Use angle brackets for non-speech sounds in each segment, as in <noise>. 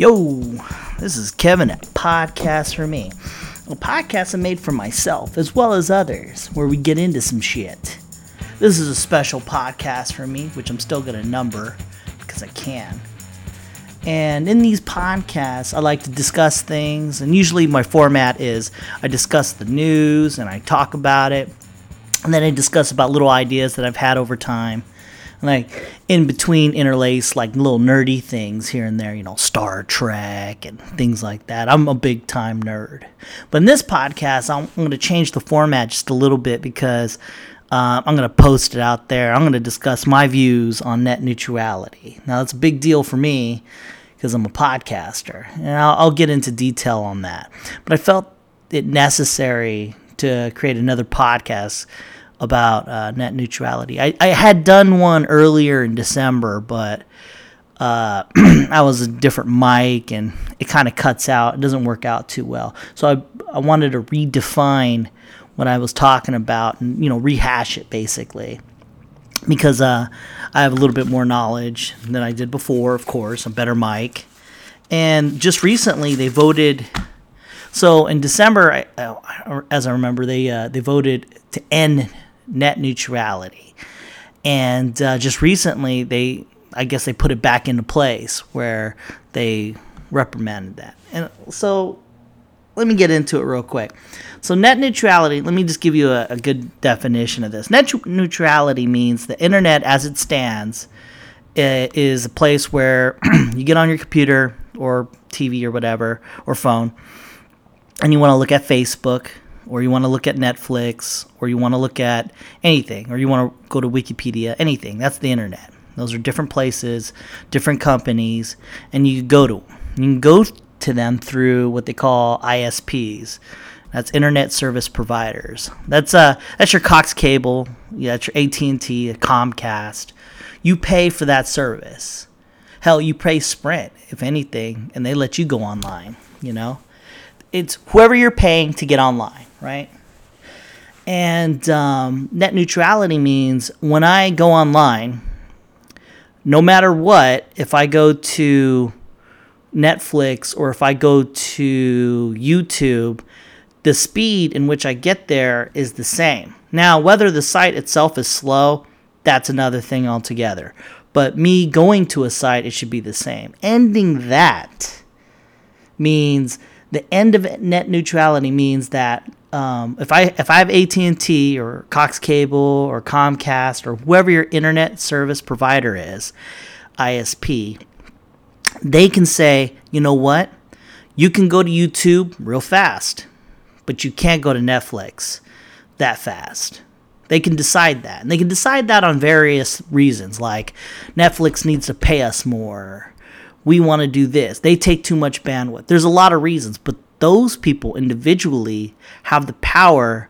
Yo, this is Kevin at Podcast for Me. A podcast I made for myself as well as others where we get into some shit. This is a special podcast for me, which I'm still going to number because I can. And in these podcasts, I like to discuss things, and usually my format is I discuss the news and I talk about it, and then I discuss about little ideas that I've had over time like in between interlace like little nerdy things here and there, you know, Star Trek and things like that. I'm a big time nerd. But in this podcast, I'm, going to change the format just a little bit because uh, I'm going to post it out there. I'm going to discuss my views on net neutrality. Now, that's a big deal for me because I'm a podcaster, and I'll, I'll get into detail on that. But I felt it necessary to create another podcast about uh, net neutrality. I, I had done one earlier in December, but uh, <clears throat> I was a different mic and it kind of cuts out. It doesn't work out too well. So I, I wanted to redefine what I was talking about and, you know, rehash it basically. Because uh, I have a little bit more knowledge than I did before, of course, a better mic. And just recently they voted. So in December, I, as I remember, they uh, they voted to end net neutrality. And uh, just recently, they, I guess, they put it back into place where they reprimanded that. And so, let me get into it real quick. So, net neutrality, let me just give you a, a good definition of this. Net neutrality means the internet as it stands is a place where <clears throat> you get on your computer or TV or whatever, or phone, and you want to look at Facebook or you want to look at Netflix, or you want to look at anything, or you want to go to Wikipedia, anything. That's the internet. Those are different places, different companies, and you go to them. You can go to them through what they call ISPs. That's internet service providers. That's uh that's your Cox Cable, yeah, that's your AT&T, Comcast. You pay for that service. Hell, you pay Sprint if anything, and they let you go online, you know? It's whoever you're paying to get online right? And um, net neutrality means when I go online, no matter what, if I go to Netflix or if I go to YouTube, the speed in which I get there is the same. Now, whether the site itself is slow, that's another thing altogether. But me going to a site, it should be the same. Ending that means the end of net neutrality means that um, if I if I have AT and T or Cox Cable or Comcast or whoever your internet service provider is, ISP, they can say, you know what, you can go to YouTube real fast, but you can't go to Netflix that fast. They can decide that, and they can decide that on various reasons, like Netflix needs to pay us more. We want to do this. They take too much bandwidth. There's a lot of reasons, but those people individually have the power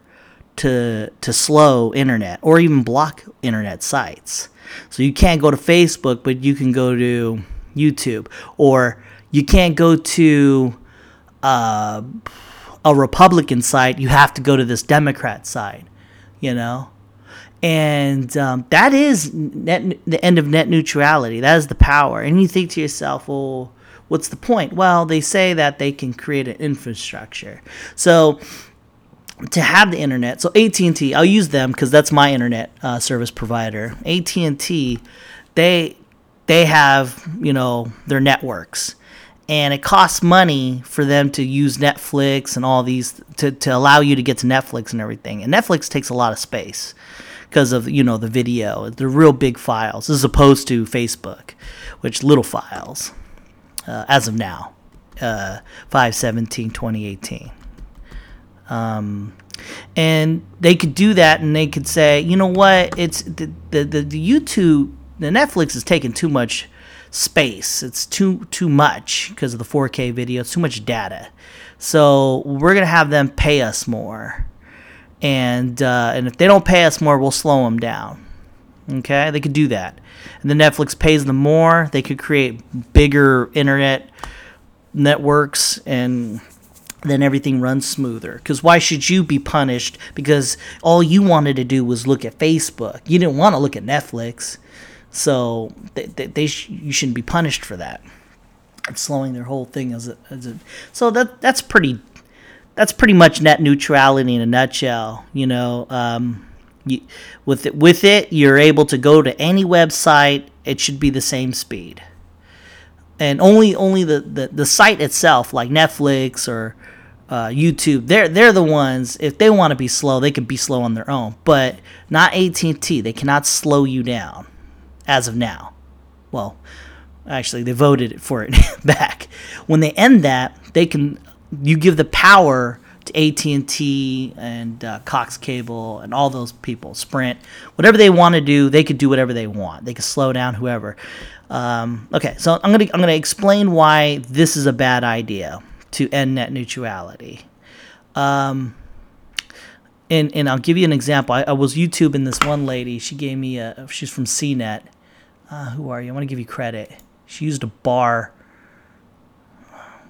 to to slow internet or even block internet sites. So you can't go to Facebook, but you can go to YouTube, or you can't go to uh, a Republican site. You have to go to this Democrat site, you know. And um, that is net, the end of net neutrality. That is the power. And you think to yourself, well, what's the point? Well, they say that they can create an infrastructure. So to have the internet, so AT&T, I'll use them because that's my internet uh, service provider. AT&T, they they have you know their networks, and it costs money for them to use Netflix and all these to to allow you to get to Netflix and everything. And Netflix takes a lot of space because of you know the video, the real big files, as opposed to Facebook, which little files uh, as of now, uh, 517 2018. Um, and they could do that and they could say, you know what, it's the, the, the, the YouTube, the Netflix is taking too much space. It's too too much because of the 4K video. It's too much data. So we're gonna have them pay us more, and uh, and if they don't pay us more, we'll slow them down. Okay, they could do that. And the Netflix pays them more. They could create bigger internet networks and then everything runs smoother. Because why should you be punished? Because all you wanted to do was look at Facebook. You didn't want to look at Netflix. So they, they, they sh- you shouldn't be punished for that. It's slowing their whole thing as a, as a so that that's pretty that's pretty much net neutrality in a nutshell. You know, um, you, with it, with it, you're able to go to any website. It should be the same speed, and only only the, the, the site itself, like Netflix or uh, YouTube, they're they're the ones. If they want to be slow, they can be slow on their own, but not AT and T. They cannot slow you down, as of now. Well, actually, they voted for it <laughs> back. When they end that, they can. You give the power to AT and T and uh, Cox Cable and all those people, Sprint, whatever they want to do, they could do whatever they want. They could slow down whoever. Um, okay, so I'm gonna I'm gonna explain why this is a bad idea to end net neutrality. Um, and, and I'll give you an example. I, I was YouTubing this one lady. She gave me a, she's from CNET. Uh, who are you? I want to give you credit. She used a bar.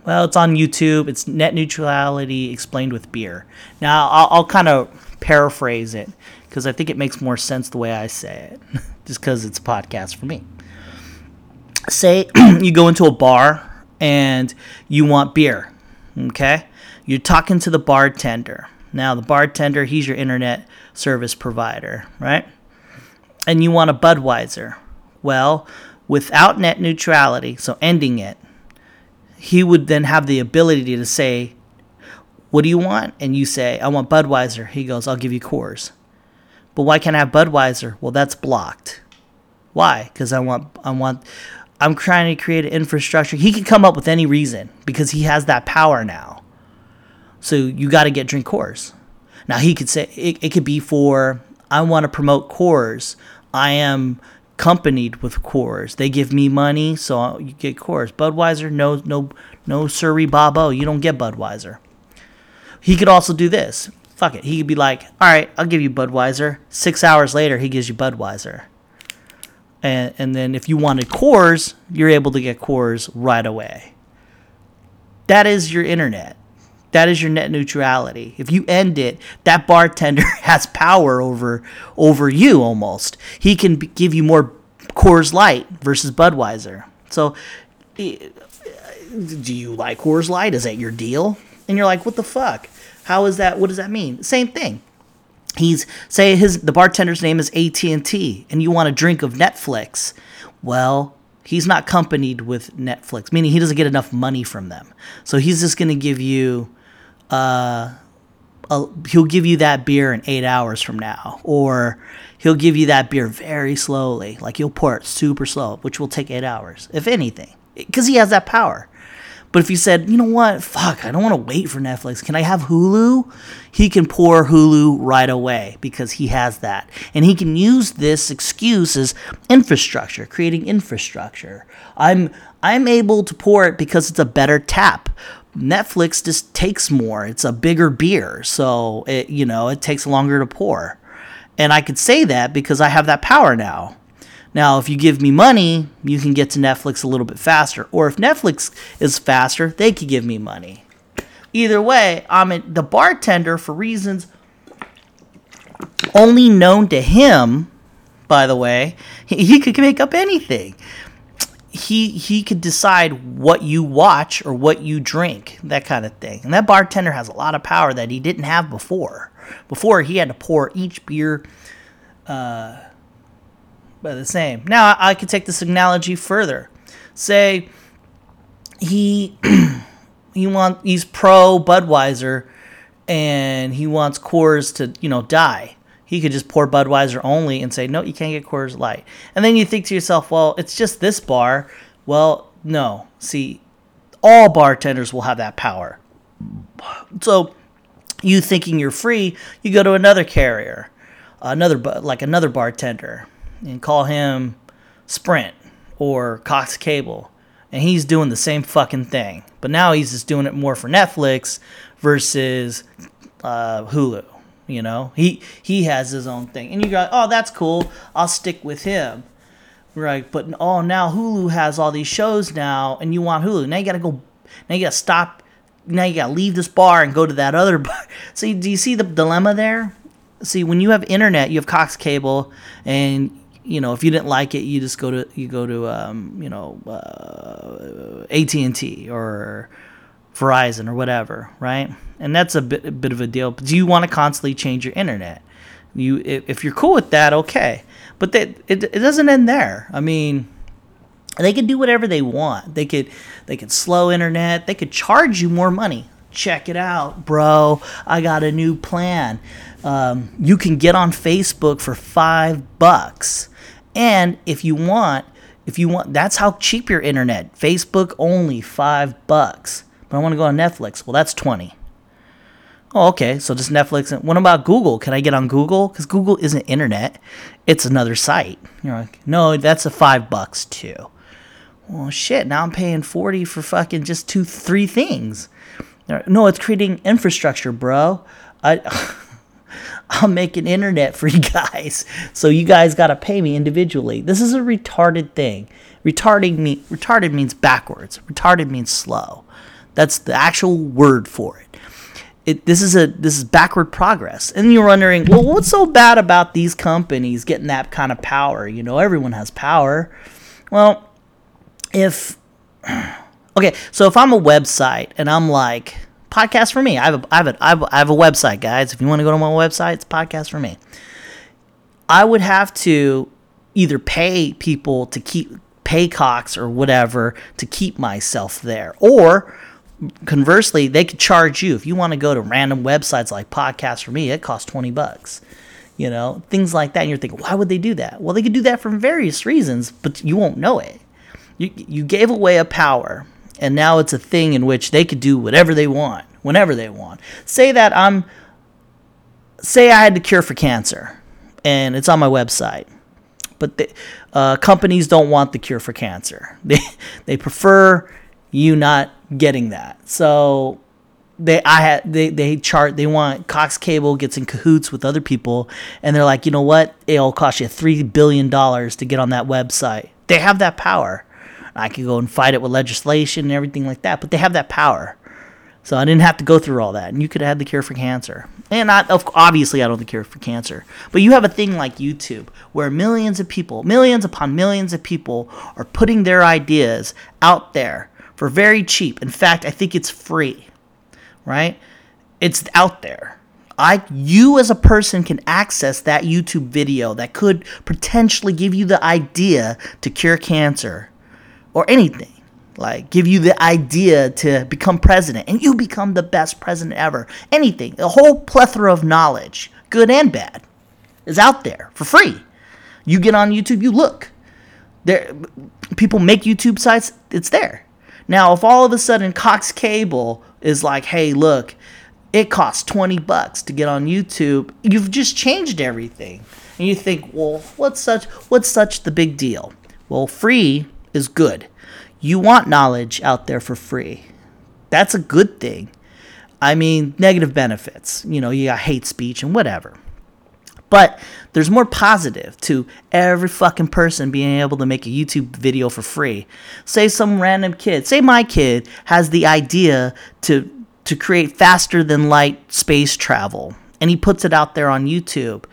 Well, it's on YouTube. It's net neutrality explained with beer. Now, I'll, I'll kind of paraphrase it because I think it makes more sense the way I say it, <laughs> just because it's a podcast for me. Say <clears throat> you go into a bar and you want beer. Okay? You're talking to the bartender. Now, the bartender, he's your internet service provider, right? And you want a Budweiser. Well, without net neutrality, so ending it, he would then have the ability to say, What do you want? And you say, I want Budweiser. He goes, I'll give you Coors. But why can't I have Budweiser? Well, that's blocked. Why? Because I want I want I'm trying to create an infrastructure. He can come up with any reason because he has that power now. So you got to get drink Coors. Now he could say it, it could be for I want to promote Coors. I am accompanied with Coors. They give me money, so you get Coors. Budweiser, no, no, no, sirree, Bobo, you don't get Budweiser. He could also do this. Fuck it. He could be like, all right, I'll give you Budweiser. Six hours later, he gives you Budweiser and and then if you wanted Coors, you're able to get Coors right away. That is your internet. That is your net neutrality. If you end it, that bartender <laughs> has power over over you almost. He can b- give you more Coors Light versus Budweiser. So, do you like Coors Light? Is that your deal? And you're like, what the fuck? How is that? What does that mean? Same thing he's say his the bartender's name is AT&T and you want a drink of Netflix well he's not accompanied with Netflix meaning he doesn't get enough money from them so he's just going to give you uh a, he'll give you that beer in 8 hours from now or he'll give you that beer very slowly like he'll pour it super slow which will take 8 hours if anything cuz he has that power but if you said, you know what, fuck, I don't want to wait for Netflix. Can I have Hulu? He can pour Hulu right away because he has that. And he can use this excuse as infrastructure, creating infrastructure. I'm I'm able to pour it because it's a better tap. Netflix just takes more. It's a bigger beer, so it you know, it takes longer to pour. And I could say that because I have that power now. Now, if you give me money, you can get to Netflix a little bit faster. Or if Netflix is faster, they could give me money. Either way, I'm in, the bartender for reasons only known to him. By the way, he, he could make up anything. He he could decide what you watch or what you drink, that kind of thing. And that bartender has a lot of power that he didn't have before. Before he had to pour each beer. Uh, by the same. Now I could take this analogy further. Say he <clears throat> he want he's pro Budweiser and he wants Coors to, you know, die. He could just pour Budweiser only and say, "No, you can't get Coors Light." And then you think to yourself, "Well, it's just this bar." Well, no. See, all bartenders will have that power. So, you thinking you're free, you go to another carrier, another like another bartender and call him Sprint or Cox Cable, and he's doing the same fucking thing. But now he's just doing it more for Netflix versus uh, Hulu. You know, he he has his own thing, and you go, oh, that's cool. I'll stick with him. Right, but oh, now Hulu has all these shows now, and you want Hulu. Now you gotta go. Now you gotta stop. Now you gotta leave this bar and go to that other <laughs> bar. See, do you see the dilemma there? See, when you have internet, you have Cox Cable, and you know, if you didn't like it, you just go to you go to um, you know uh, AT and T or Verizon or whatever, right? And that's a bit a bit of a deal. But do you want to constantly change your internet? You if you're cool with that, okay. But that it, it doesn't end there. I mean, they could do whatever they want. They could they could slow internet. They could charge you more money. Check it out, bro. I got a new plan. Um, you can get on Facebook for five bucks, and if you want, if you want, that's how cheap your internet. Facebook only five bucks. But I want to go on Netflix. Well, that's twenty. Oh, okay. So just Netflix. And What about Google? Can I get on Google? Because Google isn't internet; it's another site. You're like, no, that's a five bucks too. Well, shit. Now I'm paying forty for fucking just two, three things. No, it's creating infrastructure, bro. I. I'll make an internet for <laughs> you guys. So you guys got to pay me individually. This is a retarded thing. Retarding me retarded means backwards. Retarded means slow. That's the actual word for it. It, this is a this is backward progress. And you're wondering well what's so bad about these companies getting that kind of power? You know everyone has power. Well if <clears throat> okay so if i'm a website and i'm like podcast for me. I have a, I have a, I have a, website guys. If you want to go to my website it's podcast for me. I would have to either pay people to keep pay cox or whatever to keep myself there. Or conversely, they could charge you if you want to go to random websites like Podcast for Me. It costs twenty bucks. You know, things like that. And you're thinking, why would they do that? Well, they could do that for various reasons, but you won't know it. You you gave away a power, and now it's a thing in which they could do whatever they want, whenever they want. Say that I'm. Say I had the cure for cancer, and it's on my website but the, uh, companies don't want the cure for cancer. <laughs> They they prefer you not getting that. So they I had they they chart they want Cox Cable gets in cahoots with other people and they're like, you know what? It'll cost you three billion dollars to get on that website. They have that power. I could go and fight it with legislation and everything like that, but they have that power. So I didn't have to go through all that, and you could have had the cure for cancer. And not obviously I don't have the cure for cancer, but you have a thing like YouTube where millions of people, millions upon millions of people, are putting their ideas out there for very cheap. In fact, I think it's free, right? It's out there. I you as a person can access that YouTube video that could potentially give you the idea to cure cancer or anything. Like give you the idea to become president and you become the best president ever. Anything. A whole plethora of knowledge, good and bad, is out there for free. You get on YouTube, you look. There people make YouTube sites, it's there. Now, if all of a sudden Cox Cable is like, hey, look, it costs 20 bucks to get on YouTube, you've just changed everything. And you think, well, what's such what's such the big deal? Well, free is good. You want knowledge out there for free. That's a good thing. I mean, negative benefits. You know, you got hate speech and whatever. But there's more positive to every fucking person being able to make a YouTube video for free. Say some random kid, say my kid has the idea to to create faster than light space travel and he puts it out there on YouTube.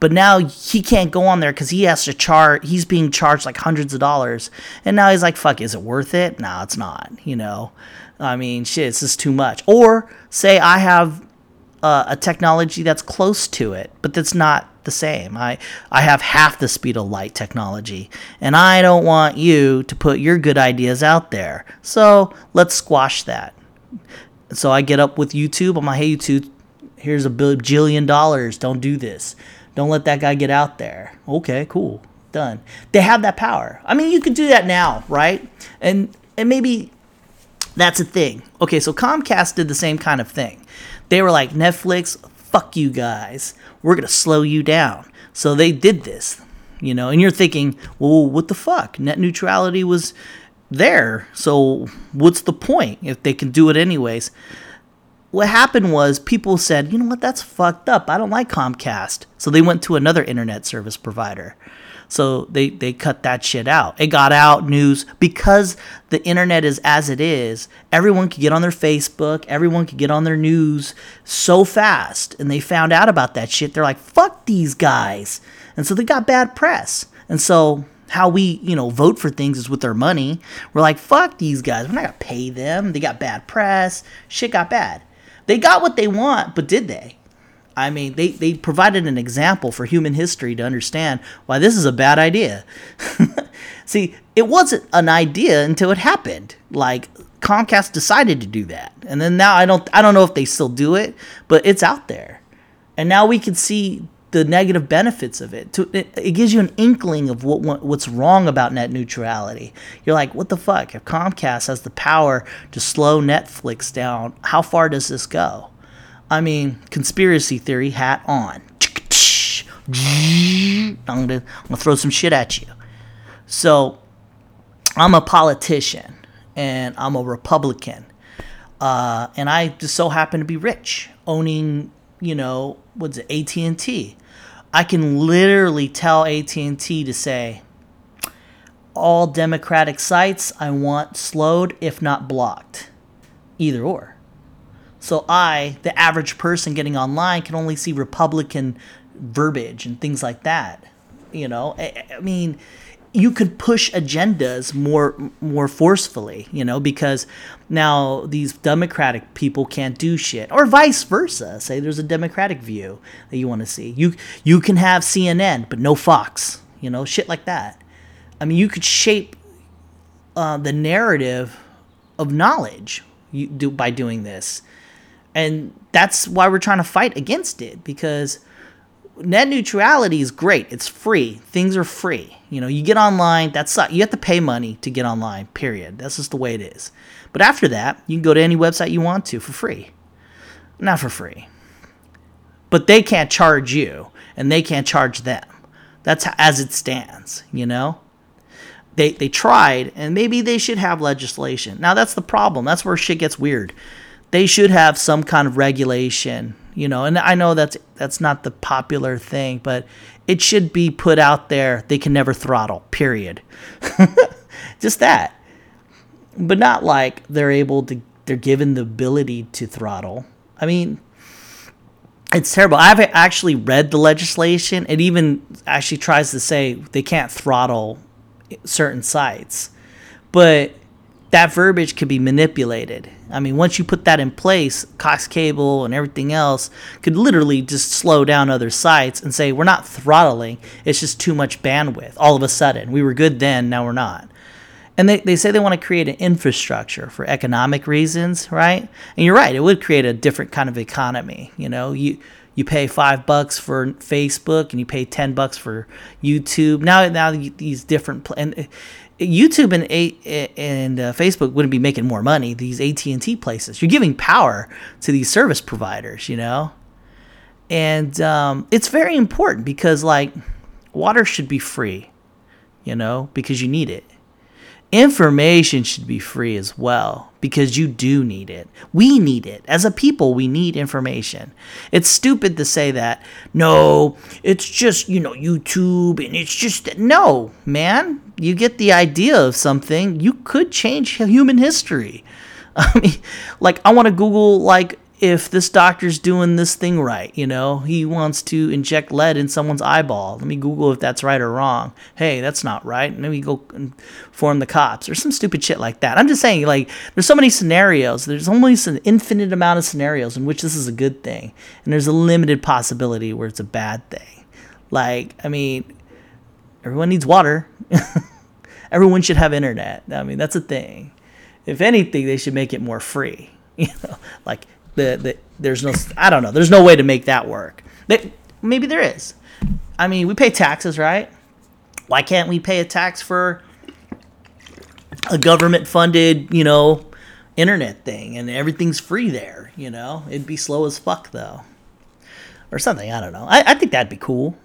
But now he can't go on there because he has to charge. He's being charged like hundreds of dollars, and now he's like, "Fuck, is it worth it? No, it's not." You know, I mean, shit, it's just too much. Or say I have uh, a technology that's close to it, but that's not the same. I, I have half the speed of light technology, and I don't want you to put your good ideas out there. So let's squash that. So I get up with YouTube. I'm like, hey, YouTube, here's a bajillion dollars. Don't do this. Don't let that guy get out there. Okay, cool. Done. They have that power. I mean, you could do that now, right? And and maybe that's a thing. Okay, so Comcast did the same kind of thing. They were like, Netflix, fuck you guys. We're going to slow you down. So they did this, you know, and you're thinking, well, what the fuck? Net neutrality was there. So what's the point if they can do it anyways? What happened was people said, you know what, that's fucked up. I don't like Comcast. So they went to another internet service provider. So they, they cut that shit out. It got out news because the internet is as it is. Everyone could get on their Facebook, everyone could get on their news so fast. And they found out about that shit. They're like, fuck these guys. And so they got bad press. And so how we, you know, vote for things is with their money. We're like, fuck these guys. We're not gonna pay them. They got bad press. Shit got bad. They got what they want, but did they? I mean, they, they provided an example for human history to understand why this is a bad idea. <laughs> See, it wasn't an idea until it happened. Like Comcast decided to do that. And then now I don't I don't know if they still do it, but it's out there. And now we can see the negative benefits of it. It, gives you an inkling of what what's wrong about net neutrality. You're like, what the fuck? If Comcast has the power to slow Netflix down, how far does this go? I mean, conspiracy theory hat on. I'm gonna, I'm gonna throw some shit at you. So, I'm a politician and I'm a Republican, uh, and I just so happen to be rich, owning, you know, what's it, AT and T. I can literally tell AT&T to say all democratic sites I want slowed if not blocked. Either or. So I, the average person getting online can only see republican verbiage and things like that. You know, I, I mean, you could push agendas more more forcefully, you know, because now these democratic people can't do shit, or vice versa. Say there's a democratic view that you want to see. You you can have CNN, but no Fox, you know, shit like that. I mean, you could shape uh, the narrative of knowledge you do by doing this, and that's why we're trying to fight against it because net neutrality is great. It's free. Things are free. You know, you get online, that's you have to pay money to get online, period. That's just the way it is. But after that, you can go to any website you want to for free. Not for free. But they can't charge you and they can't charge them. That's as it stands, you know? They they tried and maybe they should have legislation. Now that's the problem. That's where shit gets weird. They should have some kind of regulation you know and i know that's that's not the popular thing but it should be put out there. They can never throttle period. <laughs> Just that. But not like they're able to they're given the ability to throttle. I mean it's terrible. I haven't actually read the legislation. It even actually tries to say they can't throttle certain sites. But that verbiage could be manipulated. I mean, once you put that in place, Cox Cable and everything else could literally just slow down other sites and say, we're not throttling, it's just too much bandwidth. All of a sudden, we were good then, now we're not. And they, they say they want to create an infrastructure for economic reasons, right? And you're right, it would create a different kind of economy. You know, you you pay five bucks for Facebook and you pay ten bucks for YouTube. Now, now these different and YouTube and a- and uh, Facebook wouldn't be making more money. These AT and T places, you're giving power to these service providers, you know, and um, it's very important because like water should be free, you know, because you need it. Information should be free as well because you do need it. We need it. As a people, we need information. It's stupid to say that, no, it's just, you know, YouTube and it's just, no, man. You get the idea of something, you could change human history. <laughs> I mean, like, I want to Google, like, if this doctor's doing this thing right, you know, he wants to inject lead in someone's eyeball. Let me Google if that's right or wrong. Hey, that's not right. Me go inform the cops or some stupid shit like that. I'm just saying, like, there's so many scenarios. There's almost an infinite amount of scenarios in which this is a good thing, and there's a limited possibility where it's a bad thing. Like, I mean, everyone needs water. <laughs> everyone should have internet. I mean, that's a thing. If anything, they should make it more free. <laughs> You know, like the, the there's no I don't know. There's no way to make that work. They, maybe there is. I mean, we pay taxes, right? Why can't we pay a tax for a government funded, you know, internet thing and everything's free there, you know? It'd be slow as fuck though. Or something, I don't know. I, I think that'd be cool.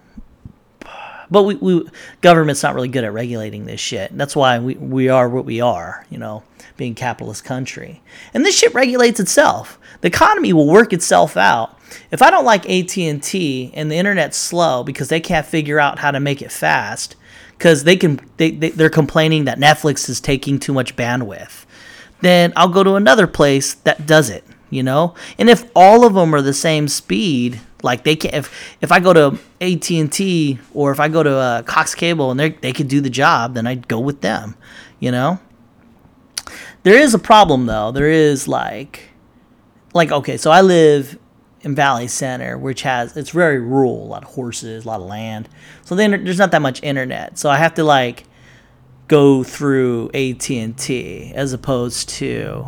But we, we government's not really good at regulating this shit. That's why we, we are what we are, you know, being capitalist country. And this shit regulates itself. The economy will work itself out. If I don't like AT&T and the internet's slow because they can't figure out how to make it fast cuz they can they, they they're complaining that Netflix is taking too much bandwidth, then I'll go to another place that does it, you know? And if all of them are the same speed, Like they can if if I go to AT and T or if I go to uh, Cox Cable and they they could do the job, then I'd go with them. You know. There is a problem though. There is like, like okay, so I live in Valley Center, which has it's very rural, a lot of horses, a lot of land. So then there's not that much internet. So I have to like go through AT and T as opposed to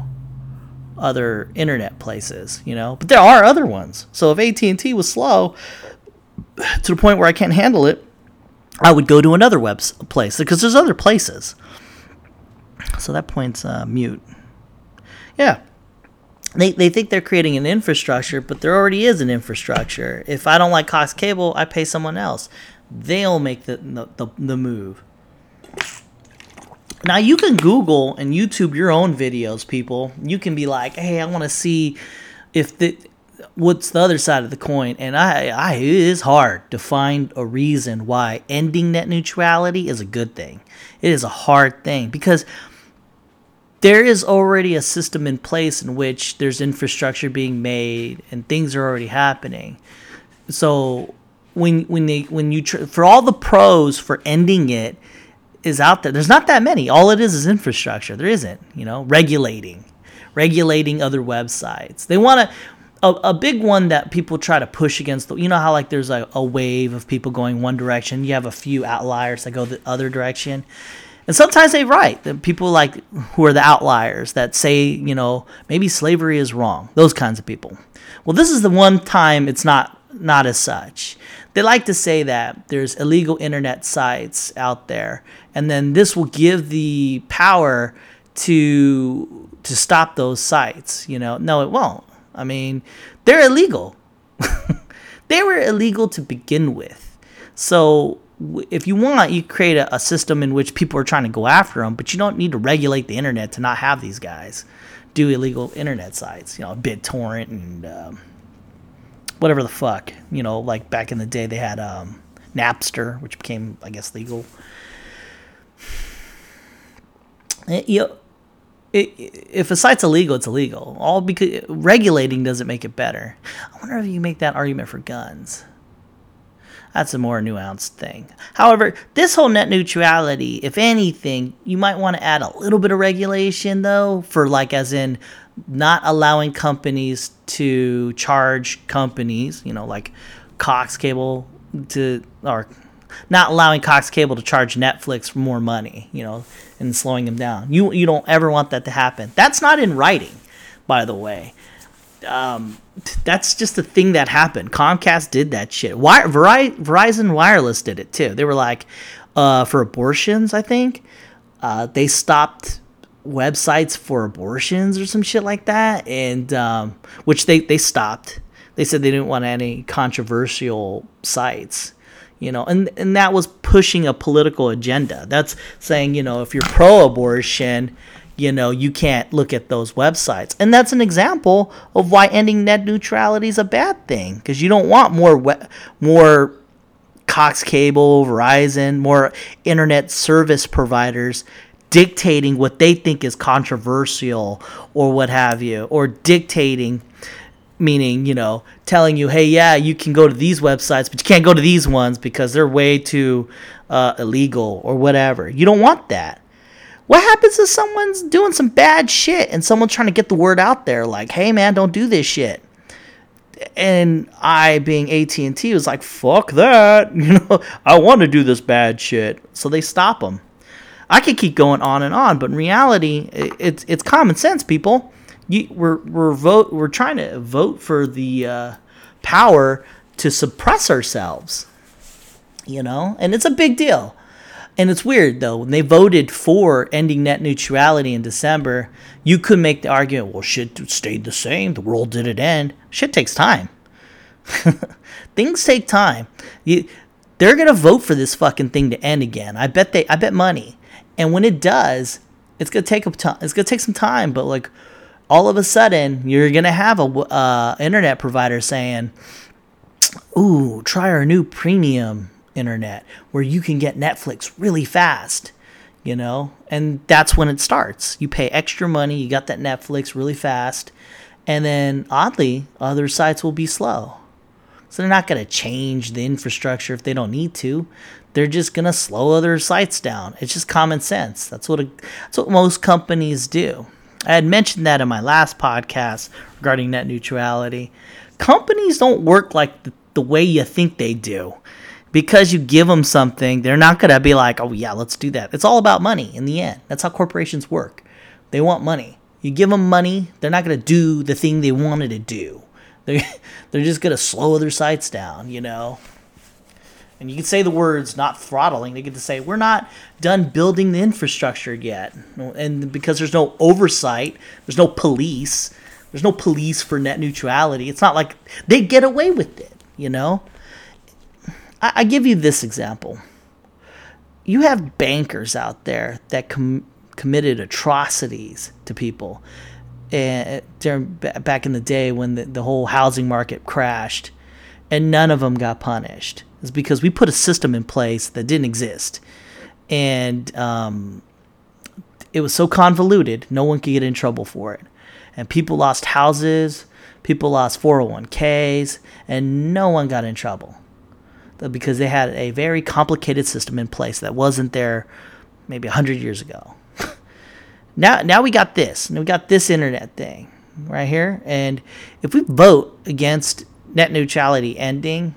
other internet places, you know. But there are other ones. So if AT and T was slow to the point where I can't handle it, I would go to another web place because there's other places. So that point's uh, mute. Yeah. They, they think they're creating an infrastructure, but there already is an infrastructure. If I don't like Cox Cable, I pay someone else. They'll make the, the, the move. Now you can Google and YouTube your own videos, people. You can be like, "Hey, I want to see if the what's the other side of the coin." And I, I, it is hard to find a reason why ending net neutrality is a good thing. It is a hard thing because there is already a system in place in which there's infrastructure being made and things are already happening. So when when they when you tr- for all the pros for ending it is out there, there's not that many. All it is is infrastructure. There isn't, you know, regulating, regulating other websites. They want to. A, a big one that people try to push against the, you know how like there's a, a wave of people going one direction you have a few outliers that go the other direction and sometimes they write. The people like who are the outliers that say, you know, maybe slavery is wrong. Those kinds of people. Well, this is the one time it's not not as such. They like to say that there's illegal internet sites out there, and then this will give the power to to stop those sites. You know, no, it won't. I mean, they're illegal. <laughs> they were illegal to begin with. So if you want, you create a, a, system in which people are trying to go after them, but you don't need to regulate the internet to not have these guys do illegal internet sites. You know, BitTorrent and um, whatever the fuck. You know, like back in the day, they had um, Napster, which became, I guess, legal. It, you know, it, if a site's illegal, it's illegal. All because regulating doesn't make it better. I wonder if you make that argument for guns. That's a more nuanced thing. However, this whole net neutrality, if anything, you might want to add a little bit of regulation though, for like as in not allowing companies to charge companies, you know, like Cox Cable to or not allowing Cox Cable to charge Netflix more money, you know, and slowing them down. You you don't ever want that to happen. That's not in writing, by the way um, that's just a thing that happened. Comcast did that shit. Why, Verizon Wireless did it too. They were like, uh, for abortions, I think, uh, they stopped websites for abortions or some shit like that, and um, which they they stopped. They said they didn't want any controversial sites you know and and that was pushing a political agenda that's saying you know if you're pro abortion you know, you can't look at those websites. And that's an example of why ending net neutrality is a bad thing because you don't want more we- more Cox Cable, Verizon, more internet service providers dictating what they think is controversial or what have you, or dictating meaning, you know, telling you, hey, yeah, you can go to these websites, but you can't go to these ones because they're way too uh, illegal or whatever. You don't want that. What happens if someone's doing some bad shit and someone's trying to get the word out there, like, "Hey, man, don't do this shit." And I, being AT and T, was like, "Fuck that!" <laughs> You know, I want to do this bad shit, so they stop them. I could keep going on and on, but in reality, it's it's common sense, people. You, we're we're vote we're trying to vote for the uh, power to suppress ourselves, you know, and it's a big deal. And it's weird though, when they voted for ending net neutrality in December, you could make the argument, well, shit stayed the same. The world didn't end. Shit takes time. <laughs> Things take time. You, they're gonna vote for this fucking thing to end again. I bet they. I bet money. And when it does, it's gonna take a time. It's gonna take some time. But like, all of a sudden, you're gonna have a uh, internet provider saying, "Ooh, try our new premium internet where you can get Netflix really fast, you know? And that's when it starts. You pay extra money, you got that Netflix really fast, and then oddly, other sites will be slow. So they're not going to change the infrastructure if they don't need to. They're just going to slow other sites down. It's just common sense. That's what a, that's what most companies do. I had mentioned that in my last podcast regarding net neutrality. Companies don't work like the, the way you think they do. Because you give them something, they're not going to be like, oh, yeah, let's do that. It's all about money in the end. That's how corporations work. They want money. You give them money, they're not going to do the thing they wanted to do. They're, <laughs> they're just going to slow other sites down, you know? And you can say the words not throttling. They get to say, we're not done building the infrastructure yet. And because there's no oversight, there's no police, there's no police for net neutrality. It's not like they get away with it, you know? I, I give you this example. You have bankers out there that com- committed atrocities to people and during back in the day when the, the whole housing market crashed and none of them got punished is because we put a system in place that didn't exist and um, it was so convoluted no one could get in trouble for it and people lost houses people lost 401ks and no one got in trouble because they had a very complicated system in place that wasn't there maybe 100 years ago <laughs> now now we got this. And we got this internet thing right here. And if we vote against net neutrality ending,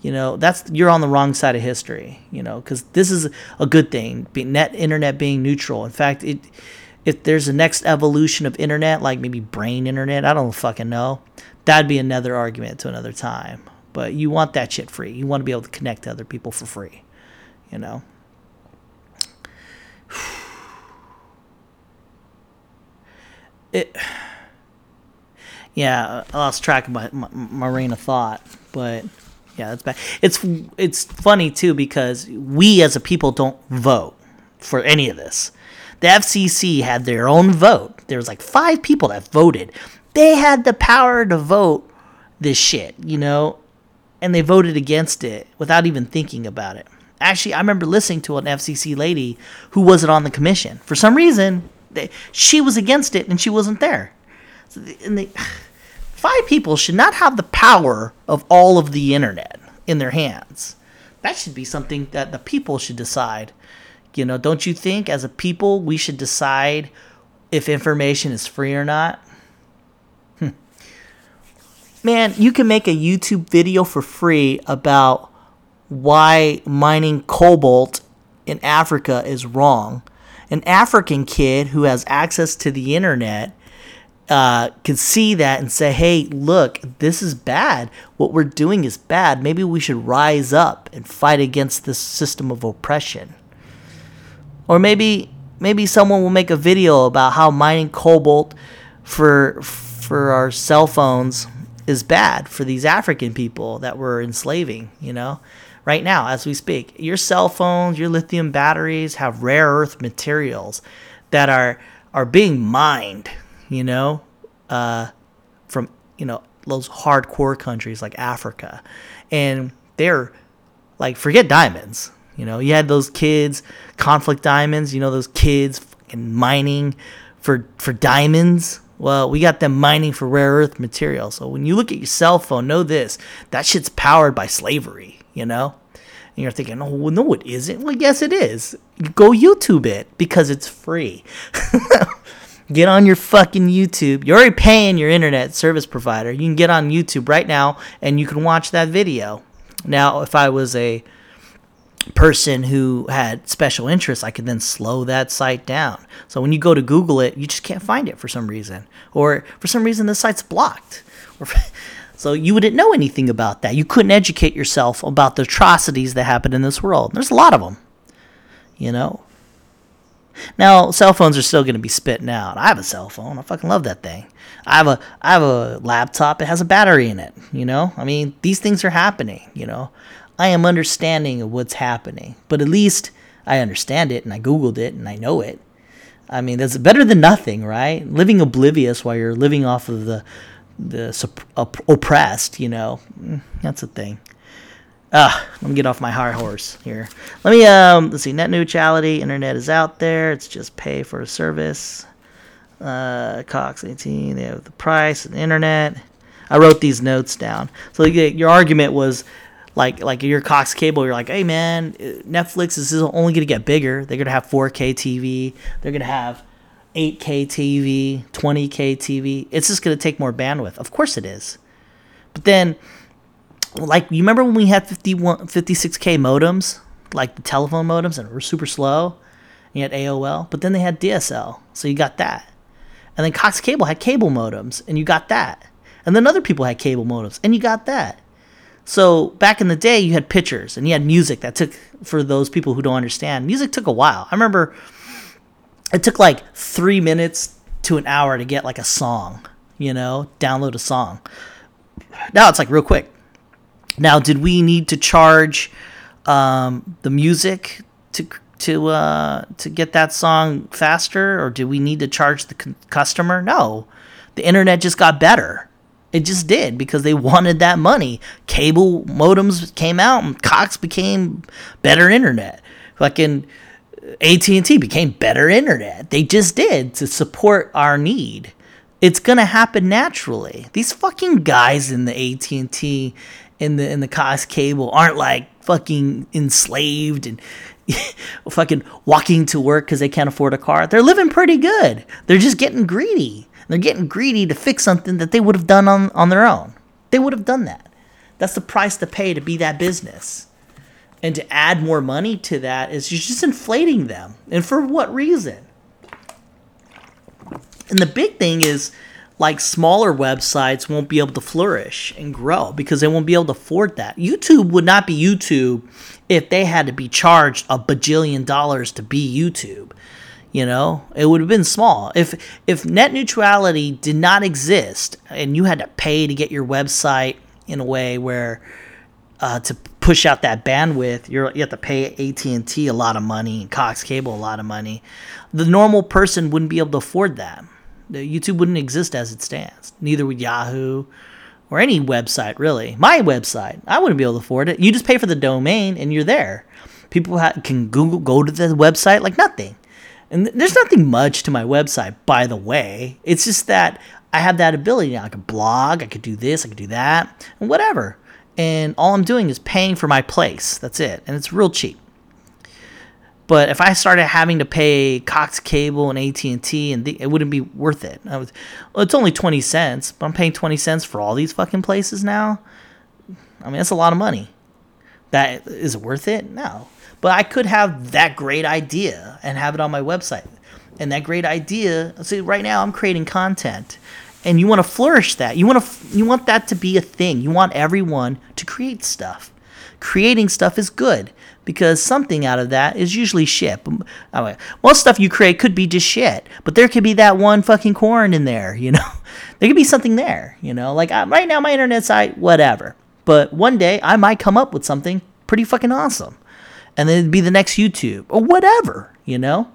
you know, that's you're on the wrong side of history, you know, cuz this is a good thing, net internet being neutral. In fact, it if there's a next evolution of internet, like maybe brain internet, I don't fucking know. That'd be another argument to another time. But you want that shit free. You want to be able to connect to other people for free, you know. <sighs> it <sighs> yeah i lost track of my, my, my of thought but yeah that's bad. It's it's funny too because we as a people don't vote for any of this. The fcc had their own vote. There was like five people that voted. They had the power to vote this shit you know? And they voted against it without even thinking about it. Actually i remember listening to an fcc lady who wasn't on the commission. For some reason they, she was against it and she wasn't there. So the, and they, <sighs> five people should not have the power of all of the internet in their hands. That should be something that the people should decide. You know, don't you think as a people we should decide if information is free or not? Hmm. Man, you can make a YouTube video for free about why mining cobalt in Africa is wrong an African kid who has access to the internet uh, can see that and say, hey, look, this is bad. What we're doing is bad. Maybe we should rise up and fight against this system of oppression. Or maybe maybe someone will make a video about how mining cobalt for for our cell phones is bad for these African people that we're enslaving, you know? right now as we speak. Your cell phones, your lithium batteries have rare earth materials that are are being mined, you know, uh, from you know those hardcore countries like Africa, and they're like forget diamonds. You know, you had those kids, conflict diamonds. You know, those kids fucking mining for for diamonds. Well, we got them mining for rare earth material. So when you look at your cell phone, know this: that shit's powered by slavery you know? And you're thinking, oh, no, it isn't. Well, yes, it is. Go YouTube it because it's free. <laughs> get on your fucking YouTube. You're already paying your internet service provider. You can get on YouTube right now and you can watch that video. Now, if I was a person who had special interests, I could then slow that site down. So when you go to Google it, you just can't find it for some reason. Or for some reason, the site's blocked. <laughs> So you wouldn't know anything about that. You couldn't educate yourself about the atrocities that happen in this world. There's a lot of them, you know. Now, cell phones are still going to be spitting out. I have a cell phone. I fucking love that thing. I have a I have a laptop. It has a battery in it. You know. I mean, these things are happening. You know. I am understanding of what's happening, but at least I understand it and I googled it and I know it. I mean, that's better than nothing, right? Living oblivious while you're living off of the the op- oppressed, you know. Mm, that's a thing. Ah, let me get off my high horse here. Let me um let's see, net neutrality, internet is out there. It's just pay for a service. Uh Cox AT&T, they have the price and internet. I wrote these notes down. So your argument was like like your Cox cable, you're like, hey man, Netflix is only gonna get bigger. They're gonna have 4K TV. They're gonna have 8K TV, 20K TV. It's just gonna take more bandwidth. Of course it is. But then, like you remember when we had 51, 56K modems, like the telephone modems, and were super slow. And you had AOL, but then they had DSL, so you got that. And then Cox Cable had cable modems, and you got that. And then other people had cable modems, and you got that. So back in the day, you had pictures and you had music that took, for those people who don't understand, music took a while. I remember it took like three minutes to an hour to get like a song, you know, download a song. Now it's like real quick. Now, did we need to charge um, the music to to uh, to get that song faster, or did we need to charge the c- customer? No, the internet just got better. It just did because they wanted that money. Cable modems came out, and Cox became better internet. Fucking AT&T became better internet. They just did to support our need. It's gonna happen naturally. These fucking guys in the AT&T, in the in the Cox cable aren't like fucking enslaved and <laughs> fucking walking to work because they can't afford a car. They're living pretty good. They're just getting greedy. They're getting greedy to fix something that they would have done on, on their own. They would have done that. That's the price to pay to be that business. And to add more money to that is you're just inflating them. And for what reason? And the big thing is like smaller websites won't be able to flourish and grow because they won't be able to afford that. YouTube would not be YouTube if they had to be charged a bajillion dollars to be YouTube. You know, it would have been small. If if net neutrality did not exist and you had to pay to get your website in a way where uh, to push out that bandwidth, you're, you have to pay AT&T a lot of money and Cox Cable a lot of money. The normal person wouldn't be able to afford that. YouTube wouldn't exist as it stands. Neither would Yahoo or any website really. My website, I wouldn't be able to afford it. You just pay for the domain and you're there. People ha- can Google go to the website like nothing. And there's nothing much to my website, by the way. It's just that I have that ability now. I could blog, I could do this, I could do that, and whatever. And all I'm doing is paying for my place. That's it. And it's real cheap. But if I started having to pay Cox Cable and AT&T, and it wouldn't be worth it. Was, well, it's only twenty cents, but I'm paying twenty cents for all these fucking places now. I mean, that's a lot of money. That is it worth it? No. But I could have that great idea and have it on my website. And that great idea, see, right now I'm creating content, and you want to flourish that. You want to, you want that to be a thing. You want everyone to create stuff. Creating stuff is good because something out of that is usually shit. Most stuff you create could be just shit, but there could be that one fucking corn in there, you know. <laughs> there could be something there, you know. Like uh, right now, my internet site, whatever. But one day I might come up with something pretty fucking awesome and then it'd be the next YouTube or whatever, you know?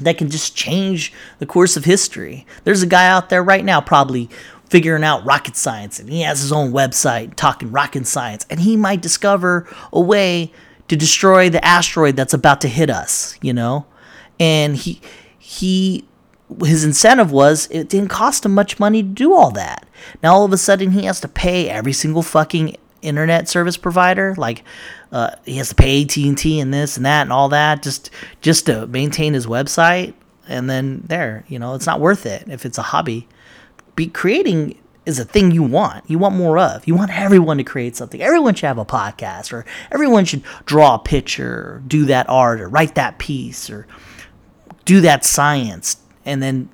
That can just change the course of history. There's a guy out there right now probably figuring out rocket science and he has his own website talking rocket science and he might discover a way to destroy the asteroid that's about to hit us, you know? And he he his incentive was it didn't cost him much money to do all that. Now all of a sudden he has to pay every single fucking internet service provider like uh, he has to pay AT&T and this and that and all that just just to maintain his website and then there you know it's not worth it if it's a hobby be creating is a thing you want. You want more of. You want everyone to create something. Everyone should have a podcast or everyone should draw a picture or do that art or write that piece or do that science. And then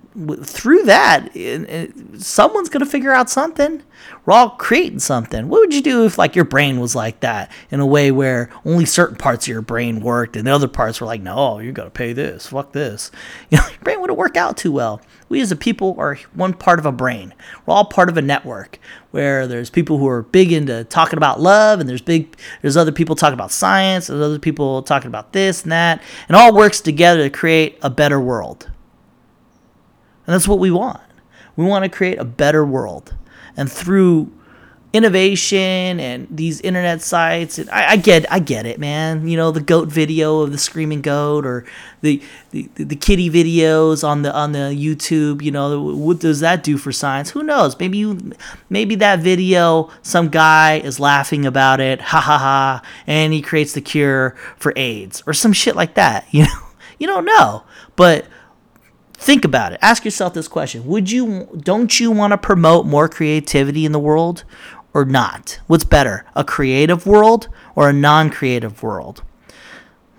through that it, it, someone's going to figure out something. We're all creating something. What would you do if like your brain was like that in a way where only certain parts of your brain worked and the other parts were like no you got to pay this. Fuck this. <laughs> You know your brain wouldn't work out too well we as a people are one part of a brain we're all part of a network where there's people who are big into talking about love and there's big there's other people talking about science there's other people talking about this and that and all works together to create a better world and that's what we want. We want to create a better world. And through innovation and these internet sites. And I, I get, I get it, man. You know, the goat video of the screaming goat, or the, the the kitty videos on the on the YouTube. You know, what does that do for science? Who knows? Maybe you, maybe that video, some guy is laughing about it, ha ha ha, and he creates the cure for AIDS or some shit like that. <laughs> You know, you don't know, but think about it ask yourself this question would you don't you want to promote more creativity in the world or not? What's better, a creative world or a non creative world?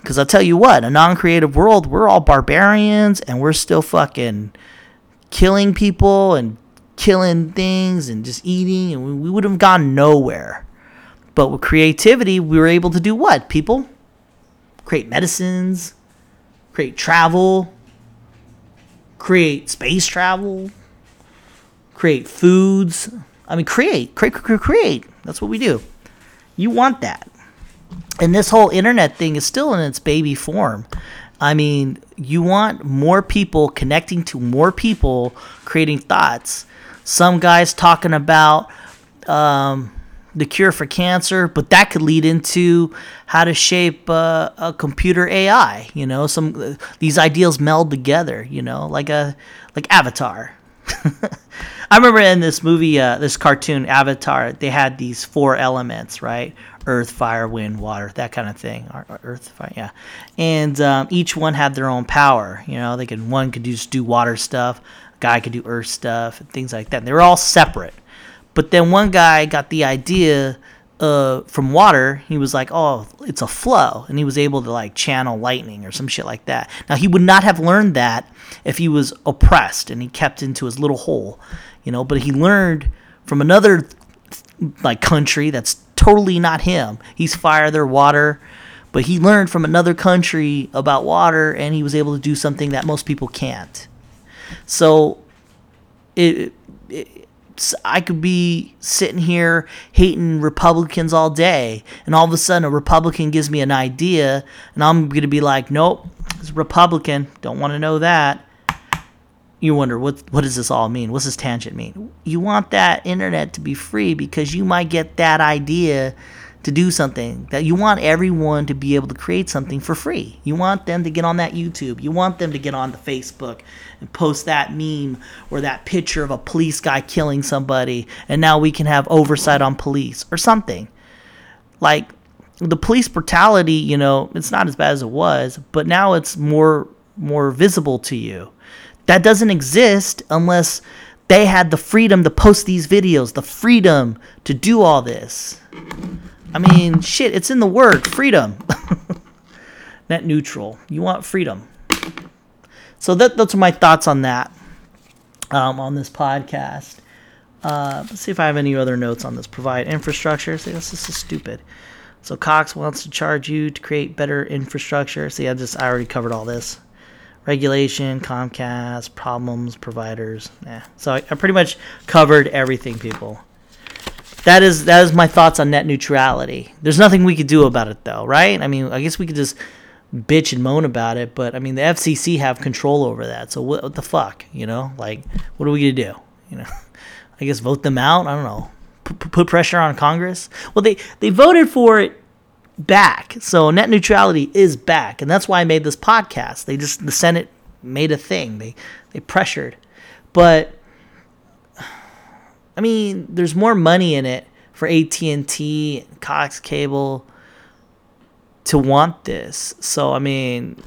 Because I'll tell you what, a non creative world, we're all barbarians and we're still fucking killing people and killing things and just eating, and we would have gone nowhere. But with creativity, we were able to do what, people? Create medicines, create travel, create space travel, create foods, I mean, create, create, create, create. That's what we do. You want that. And this whole internet thing is still in its baby form. I mean, you want more people connecting to more people, creating thoughts. Some guys talking about um, the cure for cancer, but that could lead into how to shape uh, a computer AI. You know, some uh, these ideals meld together. You know, like a like Avatar. <laughs> I remember in this movie, uh, this cartoon Avatar, they had these four elements, right? Earth, fire, wind, water, that kind of thing. Earth, fire, yeah. And um, each one had their own power. You know, they could one could just do water stuff, a guy could do earth stuff, and things like that. And they were all separate. But then one guy got the idea uh, from water, he was like, "Oh, it's a flow," and he was able to like channel lightning or some shit like that. Now he would not have learned that if he was oppressed and he kept into his little hole, you know. But he learned from another like country that's totally not him. He's fire, their water, but he learned from another country about water, and he was able to do something that most people can't. So it, it I could be sitting here hating Republicans all day, and all of a sudden a Republican gives me an idea, and I'm going to be like, nope, it's Republican. Don't want to know that. You wonder what what does this all mean? What's this tangent mean? You want that internet to be free because you might get that idea to do something that you want everyone to be able to create something for free. You want them to get on that YouTube. You want them to get on the Facebook and post that meme or that picture of a police guy killing somebody and now we can have oversight on police or something. Like the police brutality, you know, it's not as bad as it was, but now it's more more visible to you. That doesn't exist unless they had the freedom to post these videos, the freedom to do all this. I mean, shit, it's in the word freedom. <laughs> Net neutral. You want freedom. So that those are my thoughts on that. Um, on this podcast. Uh, let's see if I have any other notes on this. Provide infrastructure. See, this, this is stupid. So Cox wants to charge you to create better infrastructure. See, I just I already covered all this. Regulation, Comcast, problems, providers. Yeah. So I, I pretty much covered everything, people that is that is my thoughts on net neutrality. There's nothing we could do about it though, right? I mean, I guess we could just bitch and moan about it, but I mean, the FCC have control over that. So what, what the fuck, you know? Like, what are we gonna do? You know, <laughs> I guess vote them out. I don't know. P- put pressure on Congress. Well, they they voted for it back, so net neutrality is back, and that's why I made this podcast. They just the Senate made a thing. They they pressured, but I mean, there's more money in it for AT&T, Cox Cable to want this. So I mean,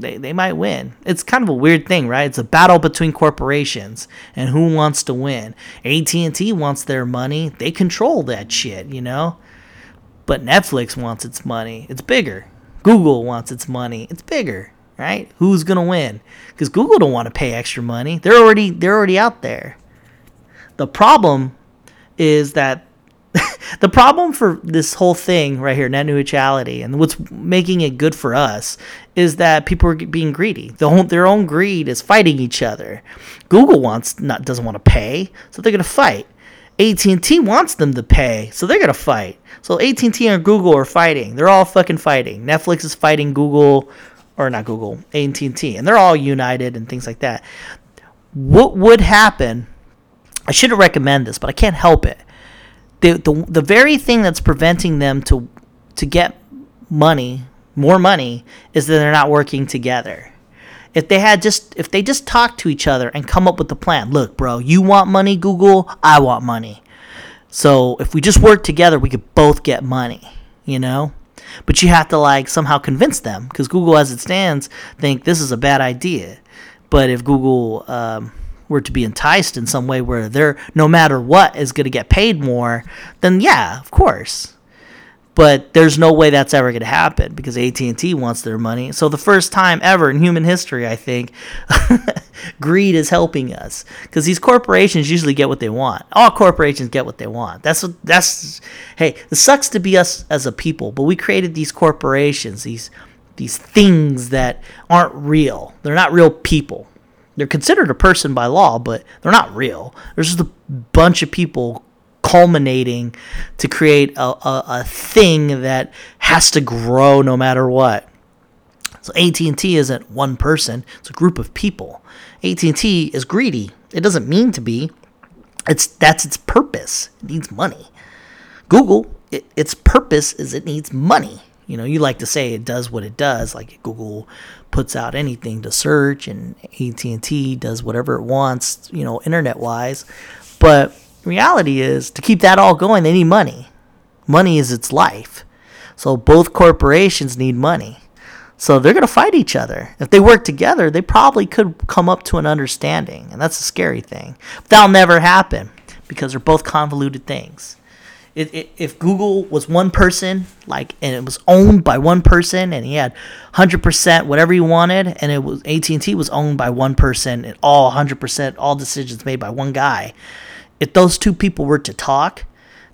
they they might win. It's kind of a weird thing, right? It's a battle between corporations and who wants to win. AT&T wants their money. They control that shit, you know? But Netflix wants its money. It's bigger. Google wants its money. It's bigger, right? Who's going to win? Cuz Google don't want to pay extra money. They're already they're already out there. The problem is that <laughs> the problem for this whole thing right here, net neutrality, and what's making it good for us is that people are being greedy. The whole, their own greed is fighting each other. Google wants not doesn't want to pay, so they're gonna fight. AT&T wants them to pay, so they're gonna fight. So AT&T and Google are fighting. They're all fucking fighting. Netflix is fighting Google, or not Google, AT&T, and they're all united and things like that. What would happen I shouldn't recommend this, but I can't help it. the, the the very thing that's preventing them to to get money, more money, is that they're not working together. If they had just if they just talk to each other and come up with a plan, look, bro, you want money, Google, I want money. So if we just work together, we could both get money, you know? But you have to like somehow convince them because Google, as it stands, think this is a bad idea. But if Google um, were to be enticed in some way where they're no matter what is going to get paid more, then yeah, of course. But there's no way that's ever going to happen because AT&T wants their money. So the first time ever in human history, I think, <laughs> greed is helping us because these corporations usually get what they want. All corporations get what they want. That's what that's. Hey, it sucks to be us as a people, but we created these corporations, these these things that aren't real. They're not real people. They're considered a person by law, but they're not real. There's just a bunch of people culminating to create a, a, a thing that has to grow no matter what. So AT&T isn't one person; it's a group of people. AT&T is greedy. It doesn't mean to be. It's that's its purpose. It needs money. Google, it, its purpose is it needs money. You know, you like to say it does what it does, like Google puts out anything to search, and AT&T does whatever it wants, you know, internet-wise. But reality is, to keep that all going, they need money. Money is its life. So both corporations need money. So they're going to fight each other. If they work together, they probably could come up to an understanding. And that's a scary thing. But that'll never happen because they're both convoluted things. If Google was one person, like, and it was owned by one person, and he had 100% whatever he wanted, and it was AT&T was owned by one person, and all 100%, all decisions made by one guy. If those two people were to talk,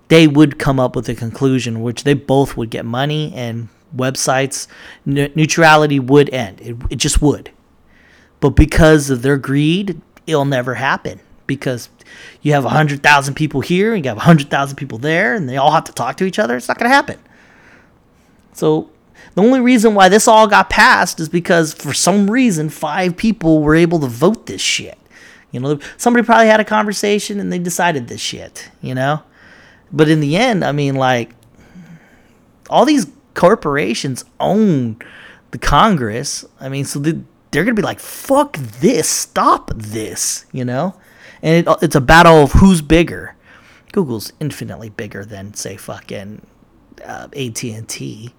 they would come up with a conclusion which they both would get money and websites ne- neutrality would end. It, it just would. But because of their greed, it'll never happen because you have 100,000 people here and you have 100,000 people there and they all have to talk to each other. It's not going to happen. So the only reason why this all got passed is because for some reason five people were able to vote this shit. You know, somebody probably had a conversation and they decided this shit, you know? But in the end, I mean, like, all these corporations own the Congress. I mean, so they're going to be like, fuck this, stop this, you know? And it, it's a battle of who's bigger. Google's infinitely bigger than, say, fucking uh, AT&T.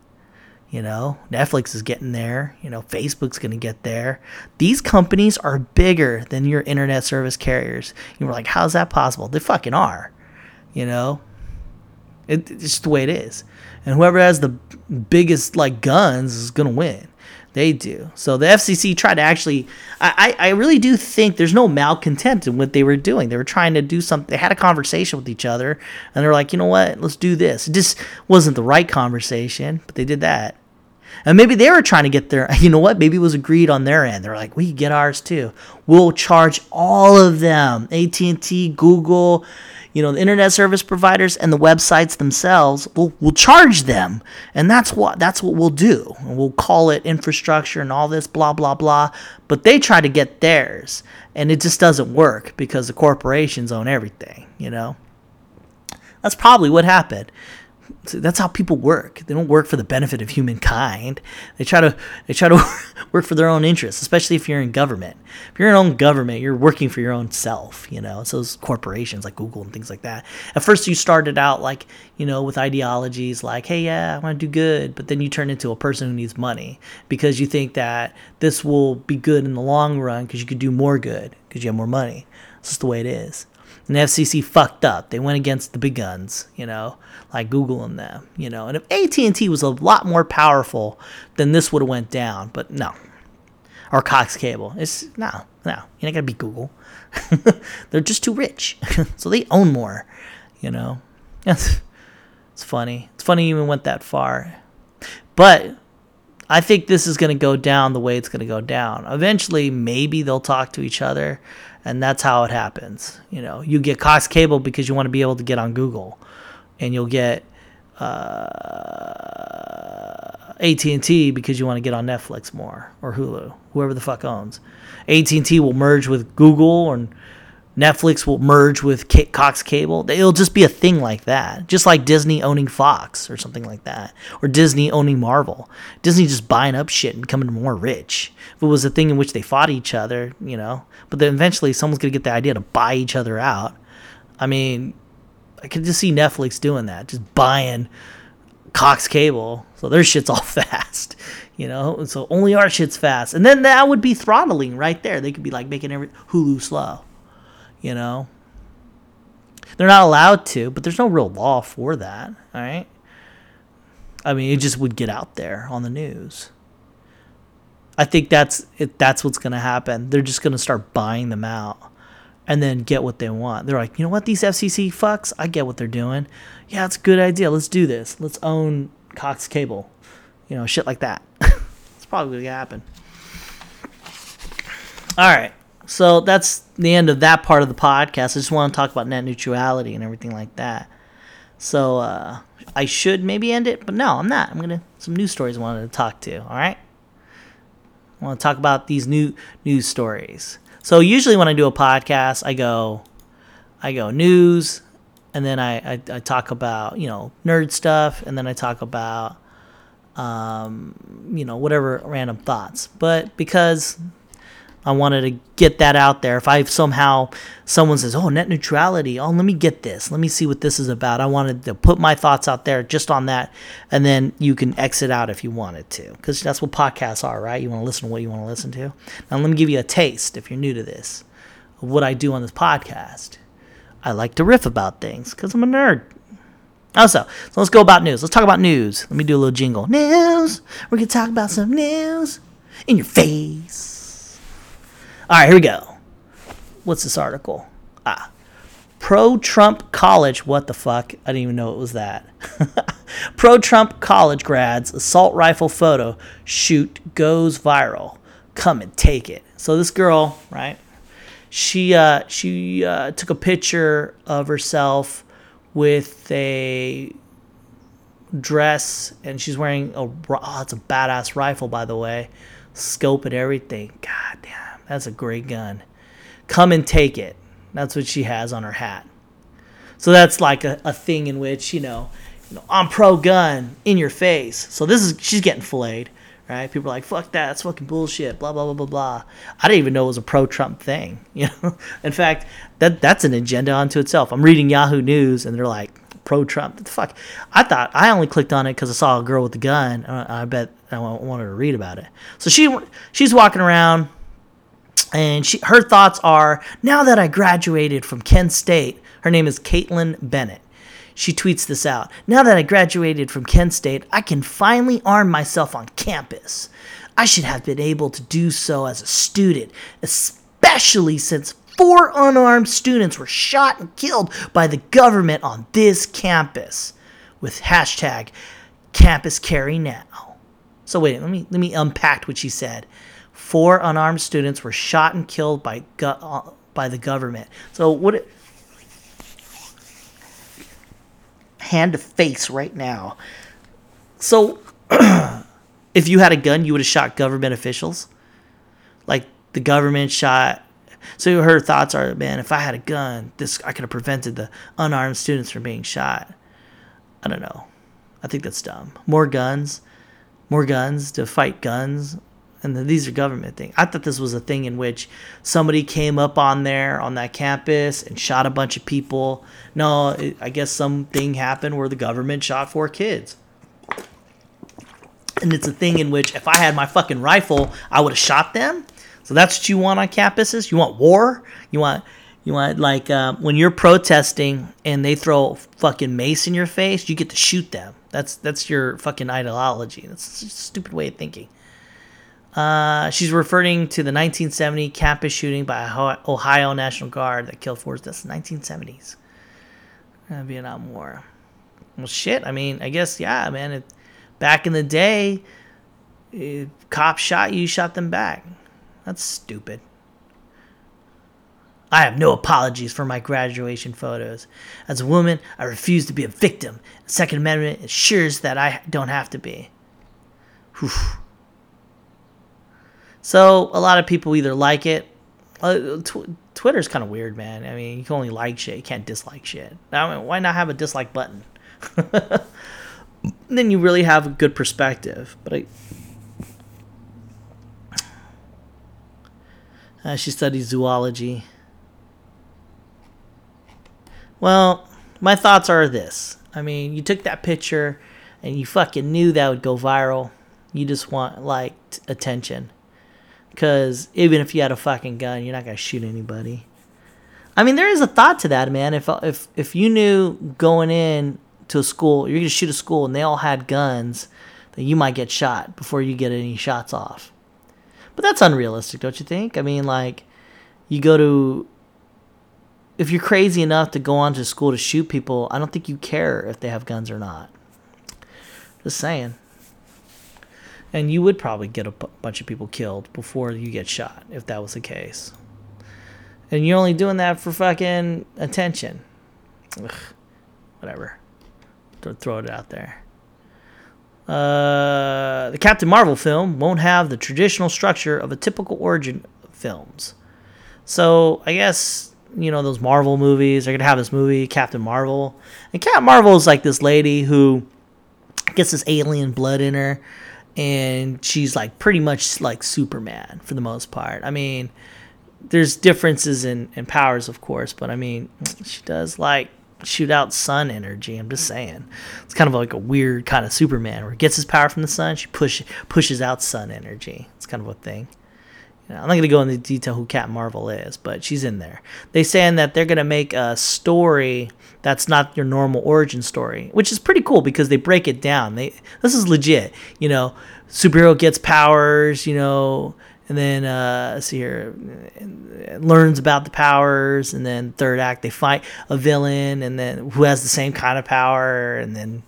You know, Netflix is getting there. You know, Facebook's going to get there. These companies are bigger than your internet service carriers. You were like, how's that possible? They fucking are. You know, it, it's just the way it is. And whoever has the biggest like guns is gonna win. They do. So the FCC tried to actually. I, I really do think there's no malcontent in what they were doing. They were trying to do something. They had a conversation with each other, and they're like, you know what? Let's do this. It just wasn't the right conversation, but they did that. And maybe they were trying to get their, <laughs> you know what? Maybe it was agreed on their end. They're like, we get ours too. We'll charge all of them, AT&T, Google, you know, the internet service providers and the websites themselves, we'll, we'll charge them. And that's what, that's what we'll do. And we'll call it infrastructure and all this blah, blah, blah. But they try to get theirs. And it just doesn't work because the corporations own everything, you know? That's probably what happened that's how people work. They don't work for the benefit of humankind. They try to they try to <laughs> work for their own interests, especially if you're in government. If you're in own government, you're working for your own self, you know. So those corporations like Google and things like that. At first you started out like, you know, with ideologies like, "Hey, yeah, I want to do good," but then you turn into a person who needs money because you think that this will be good in the long run because you could do more good because you have more money. It's just the way it is. And the FCC fucked up. They went against the big guns, you know, like Google and them, you know. And if AT&T was a lot more powerful, then this would have went down. But no. Or Cox Cable. It's no, no. You're not gonna beat Google. <laughs> They're just too rich, <laughs> so they own more, you know. It's, it's funny. It's funny you even went that far, but I think this is going to go down the way it's going to go down. Eventually, maybe they'll talk to each other, and that's how it happens. You know, you get Cox Cable because you want to be able to get on Google, and you'll get uh, AT&T because you want to get on Netflix more or Hulu, whoever the fuck owns. AT&T will merge with Google and Netflix will merge with Cox Cable. It'll just be a thing like that, just like Disney owning Fox or something like that, or Disney owning Marvel. Disney just buying up shit and becoming more rich. If it was a thing in which they fought each other, you know, but then eventually someone's gonna get the idea to buy each other out. I mean, I could just see Netflix doing that, just buying Cox Cable, so their shit's all <laughs> fast, you know. So only our shit's fast, and then that would be throttling right there. They could be like making every Hulu slow you know. They're not allowed to, but there's no real law for that, all right? I mean, it just would get out there on the news. I think that's it, that's what's going to happen. They're just going to start buying them out and then get what they want. They're like, "You know what? These FCC fucks, I get what they're doing. Yeah, it's a good idea. Let's do this. Let's own Cox Cable." You know, shit like that. <laughs> it's probably going to happen. All right. So that's the end of that part of the podcast. I just want to talk about net neutrality and everything like that. So uh, I should maybe end it, but no, I'm not. I'm gonna some news stories I wanted to talk to. All right, I want to talk about these new news stories. So usually when I do a podcast, I go, I go news, and then I, I, I talk about you know nerd stuff, and then I talk about um, you know whatever random thoughts. But because I wanted to get that out there. If I somehow someone says, "Oh, net neutrality," oh, let me get this. Let me see what this is about. I wanted to put my thoughts out there just on that, and then you can exit out if you wanted to, because that's what podcasts are, right? You want to listen to what you want to listen to. Now, let me give you a taste, if you're new to this, of what I do on this podcast. I like to riff about things because I'm a nerd. Oh, also, so let's go about news. Let's talk about news. Let me do a little jingle. News. We're gonna talk about some news in your face. All right, here we go. What's this article? Ah, pro Trump college. What the fuck? I didn't even know it was that. <laughs> pro Trump college grads assault rifle photo shoot goes viral. Come and take it. So this girl, right? She uh, she uh, took a picture of herself with a dress, and she's wearing a. Oh, it's a badass rifle, by the way. Scope and everything. God damn that's a great gun. Come and take it. That's what she has on her hat. So that's like a, a thing in which, you know, you know, I'm pro gun in your face. So this is she's getting flayed, right? People are like, fuck that, that's fucking bullshit, blah blah blah blah blah. I didn't even know it was a pro Trump thing. <laughs> You know? In fact, that that's an agenda unto itself. I'm reading Yahoo News and they're like, pro Trump. The fuck? I thought I only clicked on it because I saw a girl with a gun. I bet I wanted to read about it. So she she's walking around and she her thoughts are now that I graduated from Kent State, her name is Kaitlin Bennett. She tweets this out. Now that I graduated from Kent State, I can finally arm myself on campus. I should have been able to do so as a student, especially since four unarmed students were shot and killed by the government on this campus with hashtag campus carry now. So wait, let me let me unpack what she said four unarmed students were shot and killed by go- uh, by the government. So what? It, hand to face right now. So <clears throat> if you had a gun, you would have shot government officials. Like the government shot. So her thoughts are, man, if I had a gun, this I could have prevented the unarmed students from being shot. I don't know. I think that's dumb. More guns, more guns to fight guns and these are government things. I thought this was a thing in which somebody came up on there on that campus and shot a bunch of people. No, it, I guess something happened where the government shot four kids. And it's a thing in which if I had my fucking rifle, I would have shot them. So that's what you want on campuses. You want war. You want you want like uh, when you're protesting and they throw fucking mace in your face, you get to shoot them. That's that's your fucking ideology. That's a stupid way of thinking. Uh, she's referring to the 1970 campus shooting by Ohio National Guard that killed four. That's the 1970s. Uh, Vietnam War. Well, shit. I mean, I guess yeah, man. It, back in the day, if cops shot you, shot them back. That's stupid. I have no apologies for my graduation photos. As a woman, I refuse to be a victim. The Second Amendment ensures that I don't have to be. Whew. So a lot of people either like it. Uh, Twitter's kind of weird, man. I mean, you can only like shit, you can't dislike shit. I mean, why not have a dislike button? <laughs> then you really have a good perspective. But I. Uh, she studies zoology. Well, my thoughts are this. I mean, you took that picture and you fucking knew that would go viral. You just want, like, t- attention. Because even if you had a fucking gun, you're not going to shoot anybody. I mean, there is a thought to that, man. If, uh, if, if you knew going in to a school, you're going to shoot a school and they all had guns, then you might get shot before you get any shots off. But that's unrealistic, don't you think? I mean, like, you go to if you're crazy enough to go onto school to shoot people, I don't think you care if they have guns or not. Just saying. And you would probably get a p- bunch of people killed before you get shot if that was the case. And you're only doing that for fucking attention. Ugh, whatever. Throw it out there. Uh, the Captain Marvel film won't have the traditional structure of a typical origin films. So I guess you know those Marvel movies. They're gonna have this movie, Captain Marvel, and Captain Marvel is like this lady who gets this alien blood in her, and she's like pretty much like Superman for the most part. I mean, there's differences in, in powers, of course, but I mean, she does like shoot out sun energy. I'm just saying, it's kind of like a weird kind of Superman where he gets his power from the sun. She push pushes out sun energy. It's kind of a thing. You know, I'm not going to go into detail who Cat Marvel is, but she's in there. They saying that they're going to make a story that's not your normal origin story, which is pretty cool because they break it down. They this is legit. You know, superhero gets powers. You know, and then uh, let's see here, learns about the powers, and then third act they fight a villain, and then who has the same kind of power, and then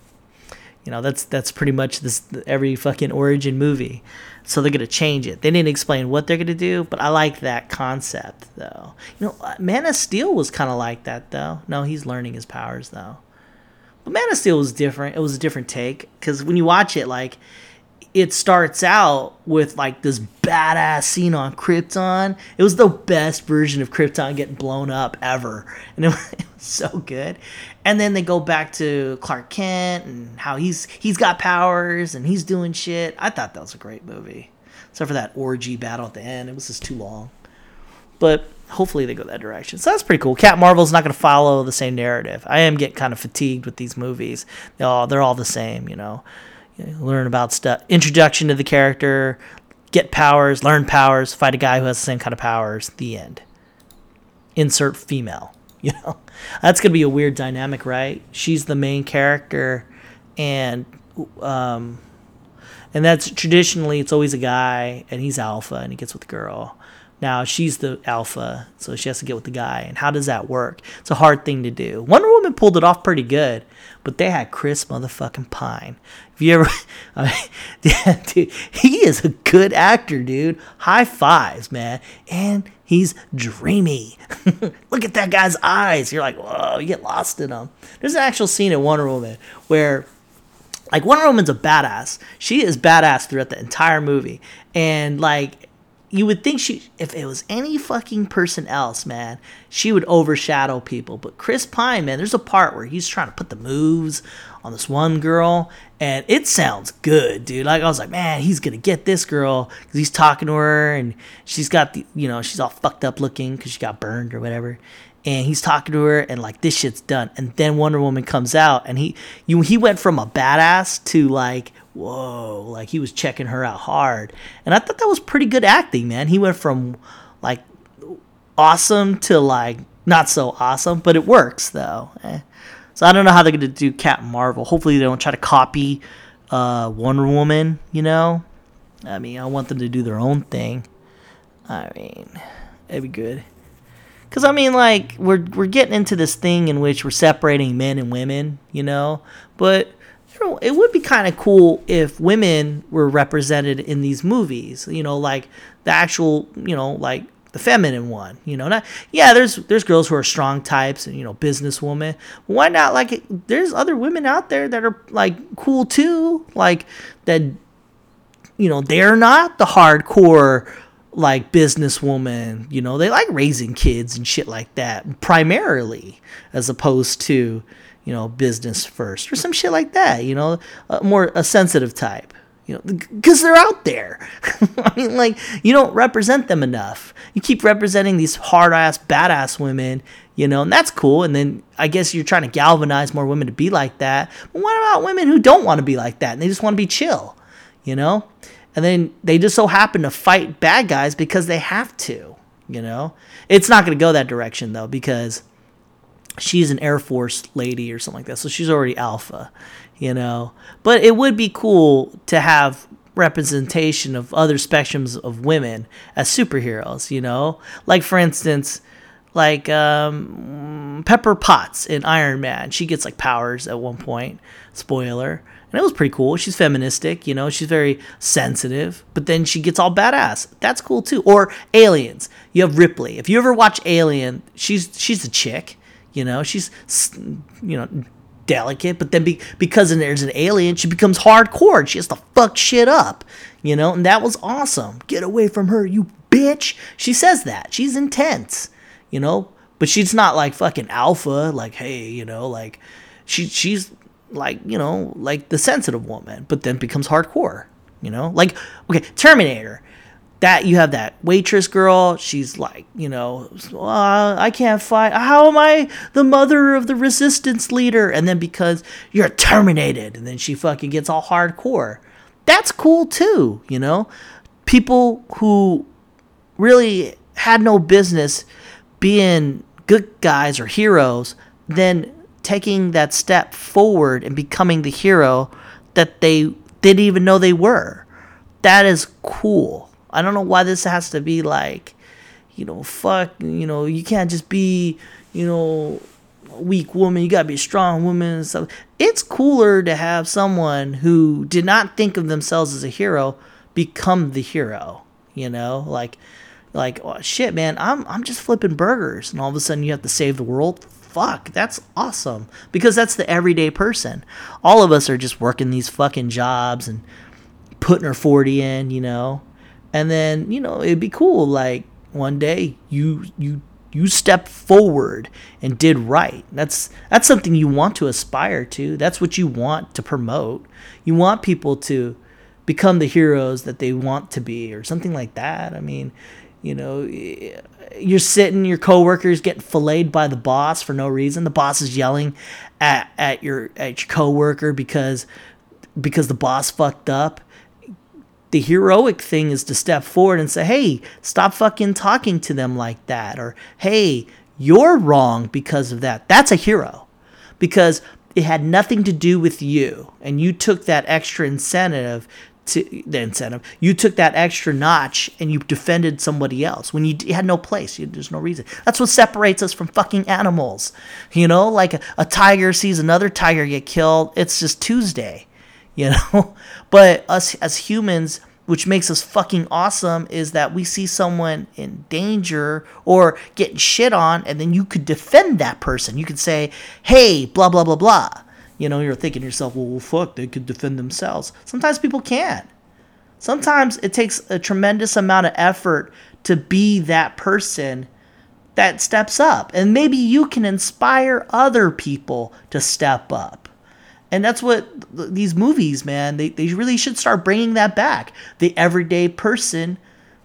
you know that's that's pretty much this every fucking origin movie. So they're gonna change it. They didn't explain what they're gonna do, but I like that concept though. You know, uh, Man of Steel was kind of like that though. No, he's learning his powers though. But Man of Steel was different. It was a different take because when you watch it, like it starts out with like this badass scene on Krypton. It was the best version of Krypton getting blown up ever, and it <laughs> <laughs> so good. And then they go back to Clark Kent and how he's he's got powers and he's doing shit. I thought that was a great movie, except for that orgy battle at the end. It was just too long, but hopefully they go that direction. So that's pretty cool. Cat Marvel's not going to follow the same narrative. I am getting kind of fatigued with these movies. They all they're all the same, you know learn about stuff, introduction to the character, get powers, learn powers, fight a guy who has the same kind of powers. The end. Insert female. <laughs> You know, that's gonna be a weird dynamic, right? She's the main character, and um, and that's traditionally it's always a guy, and he's alpha, and he gets with the girl. Now she's the alpha, so she has to get with the guy. And how does that work? It's a hard thing to do. Wonder Woman pulled it off pretty good, but they had Chris motherfucking Pine. If you ever, <laughs> I mean, <laughs> dude, he is a good actor, dude. High fives, man. And he's dreamy. <laughs> Look at that guy's eyes. You're like, whoa, you get lost in them. There's an actual scene in Wonder Woman where like Wonder Woman's a badass. She is badass throughout the entire movie. And like you would think she if it was any fucking person else, man, she would overshadow people. But Chris Pine, man, there's a part where he's trying to put the moves on this one girl, and it sounds good, dude. Like I was like, man, he's gonna get this girl because he's talking to her, and she's got the, you know, she's all fucked up looking because she got burned or whatever. And he's talking to her, and like this shit's done. And then Wonder Woman comes out, and he, you, he went from a badass to like whoa, like he was checking her out hard. And I thought that was pretty good acting, man. He went from like awesome to like not so awesome, but it works though. Eh. So I don't know how they're gonna do Captain Marvel. Hopefully they don't try to copy uh, Wonder Woman. You know, I mean, I want them to do their own thing. I mean, it'd be good. Cause I mean, like we're we're getting into this thing in which we're separating men and women, you know. But it would be kind of cool if women were represented in these movies. You know, like the actual, you know, like the feminine one. You know, not yeah. There's there's girls who are strong types and you know businesswomen. Why not? Like there's other women out there that are like cool too. Like that. You know, they're not the hardcore like businesswoman, you know, they like raising kids and shit like that primarily as opposed to, you know, business first or some shit like that, you know, a more a sensitive type. You know, because they're out there. <laughs> I mean, like, you don't represent them enough. You keep representing these hard ass, badass women, you know, and that's cool. And then I guess you're trying to galvanize more women to be like that. But what about women who don't want to be like that and they just want to be chill, you know? And then they just so happen to fight bad guys because they have to, you know? It's not going to go that direction though because she's an Air Force lady or something like that. So she's already alpha, you know? But it would be cool to have representation of other spectrums of women as superheroes, you know? Like, for instance, like um, Pepper Potts in Iron Man. She gets like powers at one point. Spoiler and it was pretty cool. She's feministic, you know, she's very sensitive, but then she gets all badass. That's cool too. Or Aliens. You have Ripley. If you ever watch Alien, she's she's a chick, you know, she's you know delicate, but then be, because there's an alien, she becomes hardcore. She has to fuck shit up, you know, and that was awesome. Get away from her, you bitch. She says that. She's intense, you know, but she's not like fucking alpha, like hey, you know, like she she's like you know like the sensitive woman but then becomes hardcore you know like okay terminator that you have that waitress girl she's like you know uh, i can't fight how am i the mother of the resistance leader and then because you're terminated and then she fucking gets all hardcore that's cool too you know people who really had no business being good guys or heroes then taking that step forward and becoming the hero that they didn't even know they were. That is cool. I don't know why this has to be like, you know, fuck, you know, you can't just be, you know, weak woman. You gotta be a strong woman and stuff. It's cooler to have someone who did not think of themselves as a hero become the hero. You know, like, like oh, shit, man. I'm I'm just flipping burgers, and all of a sudden you have to save the world fuck, that's awesome. Because that's the everyday person. All of us are just working these fucking jobs and putting our 40 in, you know. And then, you know, it'd be cool like one day you you you stepped forward and did right. That's that's something you want to aspire to. That's what you want to promote. You want people to become the heroes that they want to be or something like that. I mean, you know, eh, you're sitting, your coworkers getting filleted by the boss for no reason. The boss is yelling at, at your at your coworker because because the boss fucked up. The heroic thing is to step forward and say, "Hey, stop fucking talking to them like that," or "Hey, you're wrong because of that." That's a hero, because it had nothing to do with you, and you took that extra incentive to the incentive. You took that extra notch and you defended somebody else when you had no place. You, there's no reason. That's what separates us from fucking animals. You know, like a, a tiger sees another tiger get killed. It's just Tuesday. You <laughs> know, but us as humans, which makes us fucking awesome, is that we see someone in danger or getting shit on, and then you could defend that person. You could say, "Hey, blah blah blah blah." you know, you're thinking to yourself, well, well, fuck, they could defend themselves. Sometimes people can't. Sometimes it takes a tremendous amount of effort to be that person that steps up. And maybe you can inspire other people to step up. And that's what these movies, man, they, they really should start bringing that back. The everyday person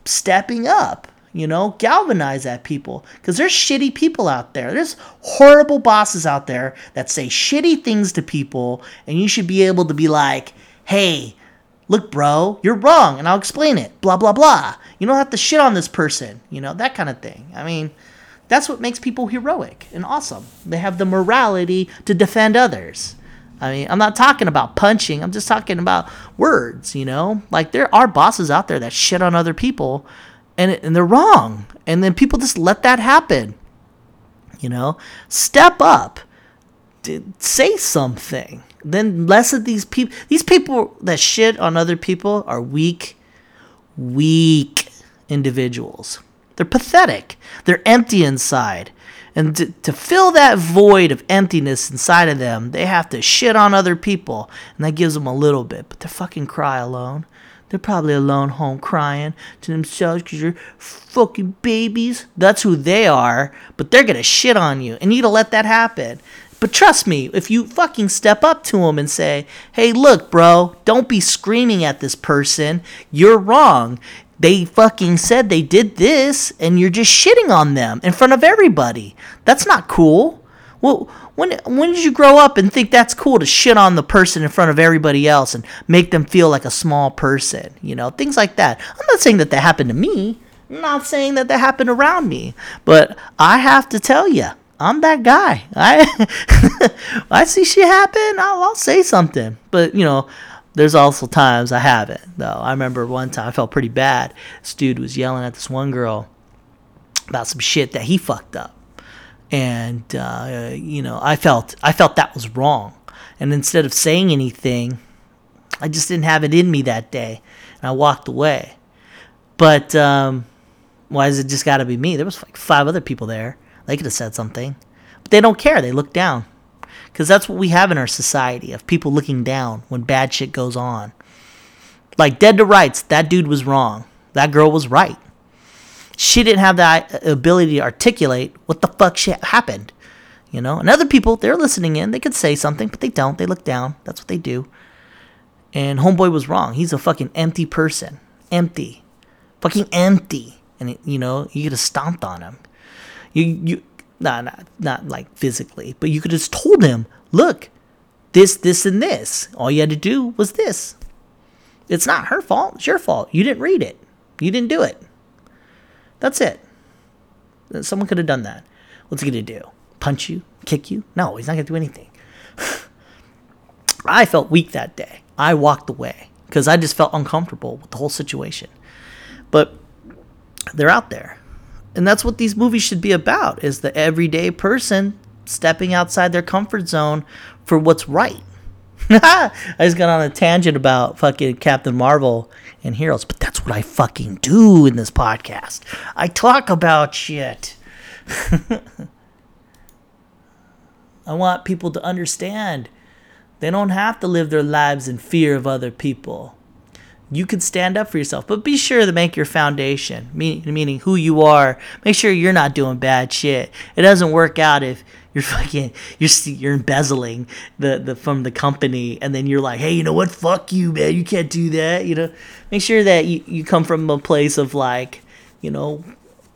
stepping up you know, galvanize that people because there's shitty people out there. There's horrible bosses out there that say shitty things to people, and you should be able to be like, hey, look, bro, you're wrong, and I'll explain it. Blah, blah, blah. You don't have to shit on this person, you know, that kind of thing. I mean, that's what makes people heroic and awesome. They have the morality to defend others. I mean, I'm not talking about punching. I'm just talking about words, you know? Like, there are bosses out there that shit on other people and and they're wrong and then people just let that happen you know step up say something then less of these people these people that shit on other people are weak weak individuals they're pathetic they're empty inside and to, to fill that void of emptiness inside of them they have to shit on other people and that gives them a little bit but they're fucking cry alone They're probably alone home crying to themselves because you're fucking babies. That's who they are, but they're gonna shit on you, and you gotta let that happen. But trust me, if you fucking step up to them and say, hey, look, bro, don't be screaming at this person. You're wrong. They fucking said they did this, and you're just shitting on them in front of everybody. That's not cool. Well, when when did you grow up and think that's cool to shit on the person in front of everybody else and make them feel like a small person? You know, things like that. I'm not saying that that happened to me. I'm not saying that that happened around me, but I have to tell you, I'm that guy. <laughs> I <laughs> I see shit happen. I'll, I'll say something, but you know, there's also times I haven't though. I remember one time I felt pretty bad. This dude was yelling at this one girl about some shit that he fucked up, and uh, you know, I felt I felt that was wrong. And instead of saying anything, I just didn't have it in me that day, and I walked away. But um, why is it just got to be me? There was like five other people there they could have said something. But they don't care. They look down. Because that's what we have in our society of people looking down when bad shit goes on. Like, dead to rights, that dude was wrong. That girl was right. She didn't have that ability to articulate what the fuck shit happened. You know? And other people, they're listening in. They could say something, but they don't. They look down. That's what they do. And Homeboy was wrong. He's a fucking empty person. Empty. Fucking empty. And, you know, you have stomped on him. You you not not not like physically, but you could just told him, look, this this and this. All you had to do was this. It's not her fault. It's your fault. You didn't read it. You didn't do it. That's it. Someone could have done that. What's he gonna do? Punch you? Kick you? No, he's not gonna do anything. <sighs> I felt weak that day. I walked away because I just felt uncomfortable with the whole situation. But they're out there and that's what these movies should be about is the everyday person stepping outside their comfort zone for what's right. <laughs> I just got on a tangent about fucking captain marvel and heroes but that's what i fucking do in this podcast. I talk about shit. <laughs> I want people to understand they don't have to live their lives in fear of other people you can stand up for yourself. But be sure to make your foundation, meaning who you are. Make sure you're not doing bad shit. It doesn't work out if you're <laughs> fucking you're you're embezzling the, the from the company and then you're like, hey, you know what? Fuck you, man. You can't do that. You know, make sure that you, you come from a place of like, you know,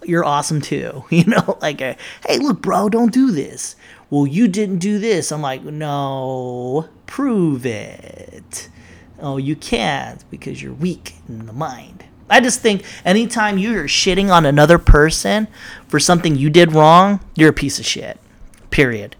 you're awesome too. <laughs> You know, <laughs> like, a, hey, look, bro, don't do this. Well, you didn't do this. I'm like, no, prove it Oh, you can't because you're weak in the mind. I just think anytime you're shitting on another person for something you did wrong, you're a piece of shit. Period.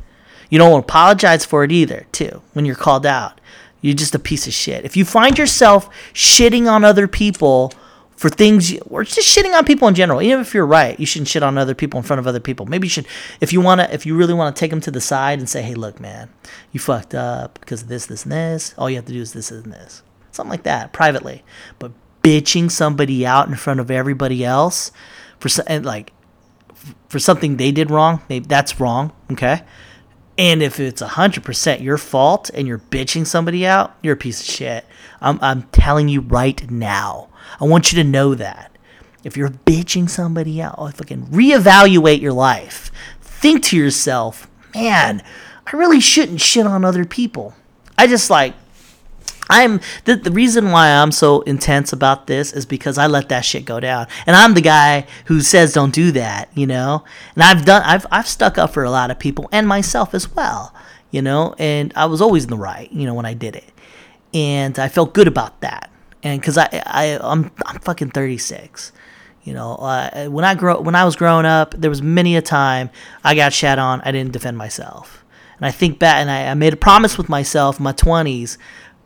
You don't apologize for it either, too, when you're called out. You're just a piece of shit. If you find yourself shitting on other people for things or just shitting on people in general. Even if you're right you shouldn't shit on other people in front of other people. Maybe you should if you want to if you really want to take them to the side and say hey look man you fucked up because of this this and this. All you have to do is this and this. Something like that privately. But bitching somebody out in front of everybody else for and like for something they did wrong maybe that's wrong okay? And if it's 100% your fault and you're bitching somebody out, you're a piece of shit. I'm, I'm telling you right now. I want you to know that. If you're bitching somebody out, oh, fucking reevaluate your life. Think to yourself, man, I really shouldn't shit on other people. I just like, I'm the, the reason why I'm so intense about this is because I let that shit go down. And I'm the guy who says don't do that, you know? And I've done I've I've stuck up for a lot of people and myself as well, you know? And I was always in the right, you know, when I did it. And I felt good about that and because I, I I'm I'm fucking 36. You know, uh, when I grow when I was growing up, there was many a time I got shat on. I didn't defend myself, and I think back and I, I made a promise with myself in my 20s,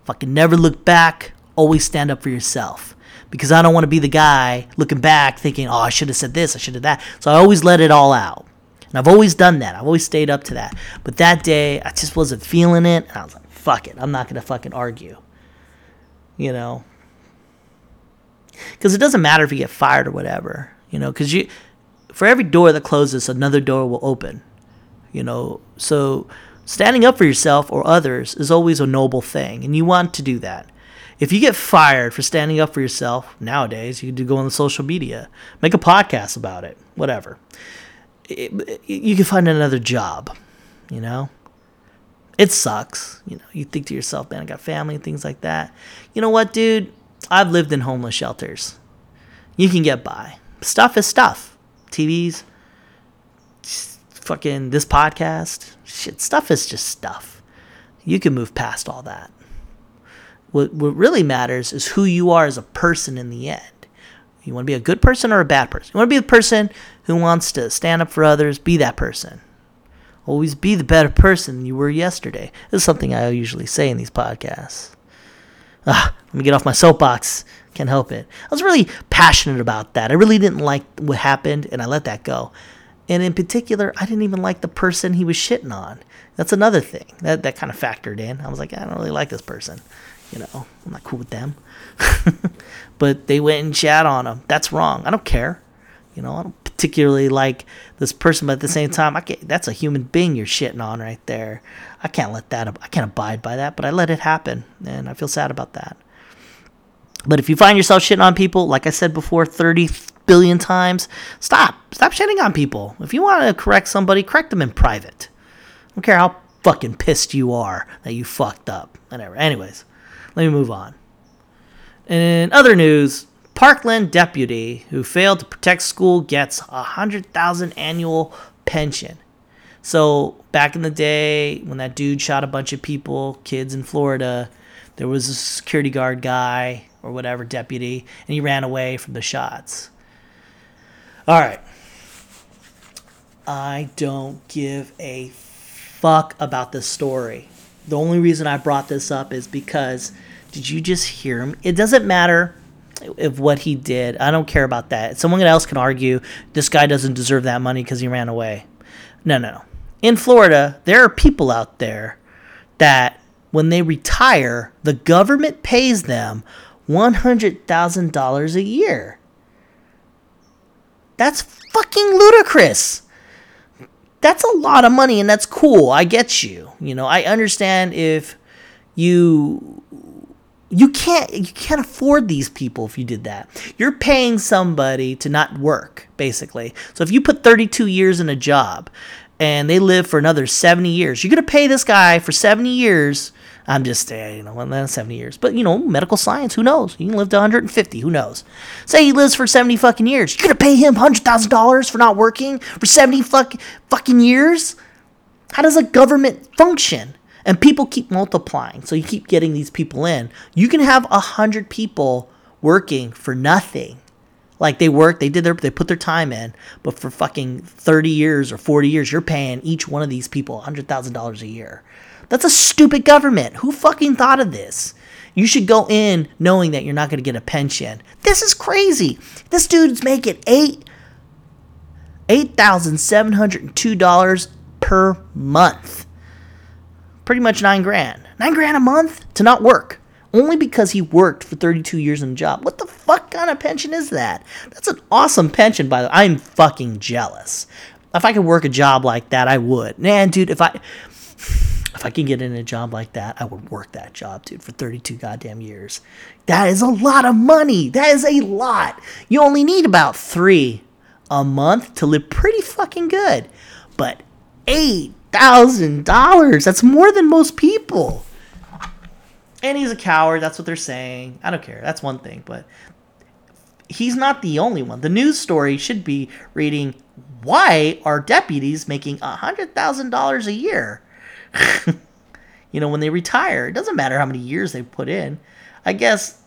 fucking never look back. Always stand up for yourself because I don't want to be the guy looking back thinking, oh, I should have said this, I should have that. So I always let it all out. And I've always done that. I've always stayed up to that. But that day, I just wasn't feeling it. And I was like, fuck it. I'm not going to fucking argue. You know? Because it doesn't matter if you get fired or whatever, you know, because you for every door that closes, another door will open, you know. So standing up for yourself or others is always a noble thing, and you want to do that. If you get fired for standing up for yourself nowadays, you can go on the social media, make a podcast about it, whatever. It, you can find another job, you know? It sucks. You know, you think to yourself, man, I got family and things like that. You know what, dude? I've lived in homeless shelters. You can get by. Stuff is stuff. TVs, fucking this podcast, shit, stuff is just stuff. You can move past all that. What, what really matters is who you are as a person in the end. You want to be a good person or a bad person? You want to be the person who wants to stand up for others, be that person. Always be the better person you were yesterday. This is something I usually say in these podcasts. Ah, let me get off my soapbox. Can't help it. I was really passionate about that. I really didn't like what happened, and I let that go. And in particular, I didn't even like the person he was shitting on. That's another thing that that kind of factored in. I was like, I don't really like this person. You know, I'm not cool with them. <laughs> but they went and chat on him. That's wrong. I don't care. You know, I don't particularly like this person, but at the same time, I can't, that's a human being you're shitting on right there. I can't let that. I can't abide by that, but I let it happen, and I feel sad about that. But if you find yourself shitting on people, like I said before, 30 billion times, stop. Stop shitting on people. If you want to correct somebody, correct them in private. I don't care how fucking pissed you are that you fucked up. Whatever. Anyways, let me move on. In other news, Parkland deputy who failed to protect school gets a hundred thousand annual pension. So back in the day when that dude shot a bunch of people, kids in Florida, there was a security guard guy or whatever deputy, and he ran away from the shots. All right. I don't give a fuck about this story. The only reason I brought this up is because did you just hear him? It doesn't matter if what he did. I don't care about that. Someone else can argue this guy doesn't deserve that money because he ran away. No, no. In Florida, there are people out there that when they retire, the government pays them $100,000 a year. That's fucking ludicrous. That's a lot of money and that's cool. I get you. You know, I understand if you you can't you can't afford these people if you did that. You're paying somebody to not work, basically. So if you put 32 years in a job and they live for another 70 years, you're going to pay this guy for 70 years I'm just, uh, you know, well, 70 years. But, you know, medical science, who knows? He can live to 150, who knows? Say he lives for 70 fucking years. You're going to pay him $100,000 for not working for 70 fuck, fucking years? How does a government function? And people keep multiplying. So you keep getting these people in. You can have 100 people working for nothing. Like they work, they did their, they put their time in, but for fucking 30 years or 40 years, you're paying each one of these people $100,000 a year. That's a stupid government. Who fucking thought of this? You should go in knowing that you're not going to get a pension. This is crazy. This dude's making eight eight thousand seven hundred and two dollars per month. Pretty much nine grand. Nine grand a month to not work. Only because he worked for 32 years in a job. What the fuck kind of pension is that? That's an awesome pension, by the way. I'm fucking jealous. If I could work a job like that, I would. Man, dude, if I <sighs> if I can get in a job like that, I would work that job, dude, for 32 goddamn years. That is a lot of money. That is a lot. You only need about three a month to live pretty fucking good. But $8,000, that's more than most people. And he's a coward. That's what they're saying. I don't care. That's one thing. But he's not the only one. The news story should be reading why are deputies making $100,000 a year? <laughs> you know, when they retire, it doesn't matter how many years they put in. I guess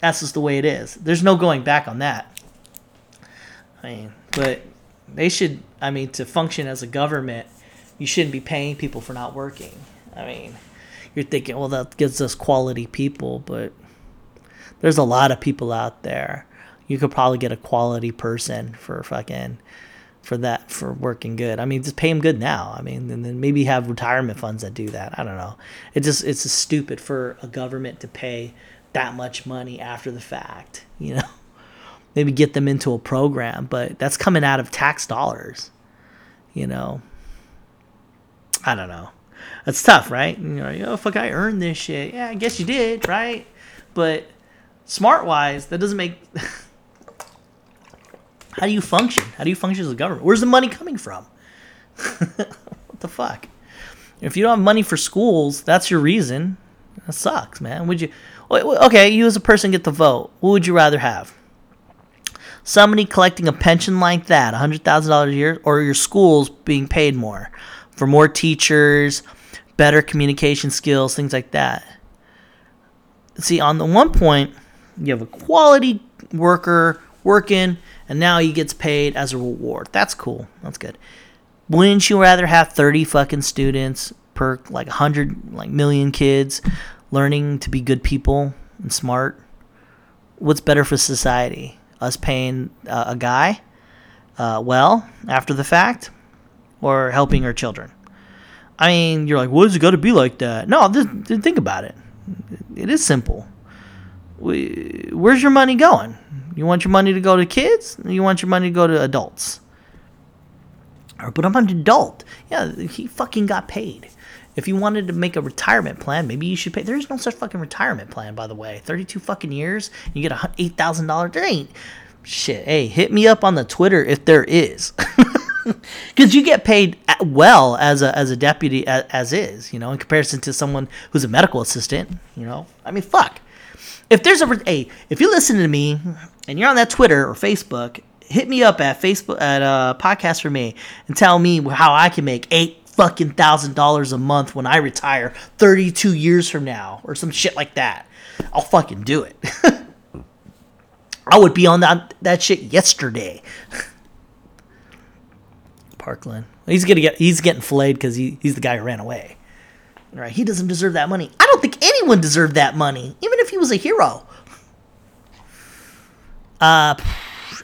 that's just the way it is. There's no going back on that. I mean, but they should, I mean, to function as a government, you shouldn't be paying people for not working. I mean, you're thinking, well, that gives us quality people, but there's a lot of people out there. You could probably get a quality person for fucking for that for working good. I mean, just pay them good now. I mean, and then maybe have retirement funds that do that. I don't know. It just it's just stupid for a government to pay that much money after the fact. <laughs> You know, maybe get them into a program, but that's coming out of tax dollars. You know, I don't know. That's tough, right? You know, oh fuck, I earned this shit. Yeah, I guess you did, right? but smart wise, that doesn't make. <laughs> How do you function? How do you function as a government? Where's the money coming from? <laughs> what the fuck? If you don't have money for schools, that's your reason. That sucks, man. Would you? Okay, you as a person get the vote. What would you rather have? Somebody collecting a pension like that, $100,000 a year, or your schools being paid more for more teachers, better communication skills, things like that. See, on the one point, you have a quality worker working, and now he gets paid as a reward. That's cool. That's good. Wouldn't you rather have 30 fucking students per like 100 like million kids learning to be good people and smart? What's better for society? Us paying uh, a guy uh, well after the fact or helping our children? I mean, you're like, what is it got to be like that? No, just, think about it. It is simple. We, where's your money going? You want your money to go to kids? you want your money to go to adults? Or, but I'm an adult. Yeah, he fucking got paid. If you wanted to make a retirement plan, maybe you should pay. There is no such fucking retirement plan, by the way. 32 fucking years, you get a $8,000. There ain't shit. Hey, hit me up on the Twitter if there is. <laughs> <laughs> because you get paid well as a as a deputy as, as, is, you know, in comparison to someone who's a medical assistant. You know, I mean, fuck. If there's a hey, if you listen to me and you're on that Twitter or Facebook, hit me up at Facebook at uh, podcast for me and tell me how I can make eight fucking thousand dollars a month when I retire 32 years from now or some shit like that. I'll fucking do it. <laughs> I would be on that that shit yesterday. <laughs> Parkland. He's gonna get he's getting flayed because he, he's the guy who ran away. Right? He doesn't deserve that money. I don't think anyone deserved that money, even if he was a hero. Uh,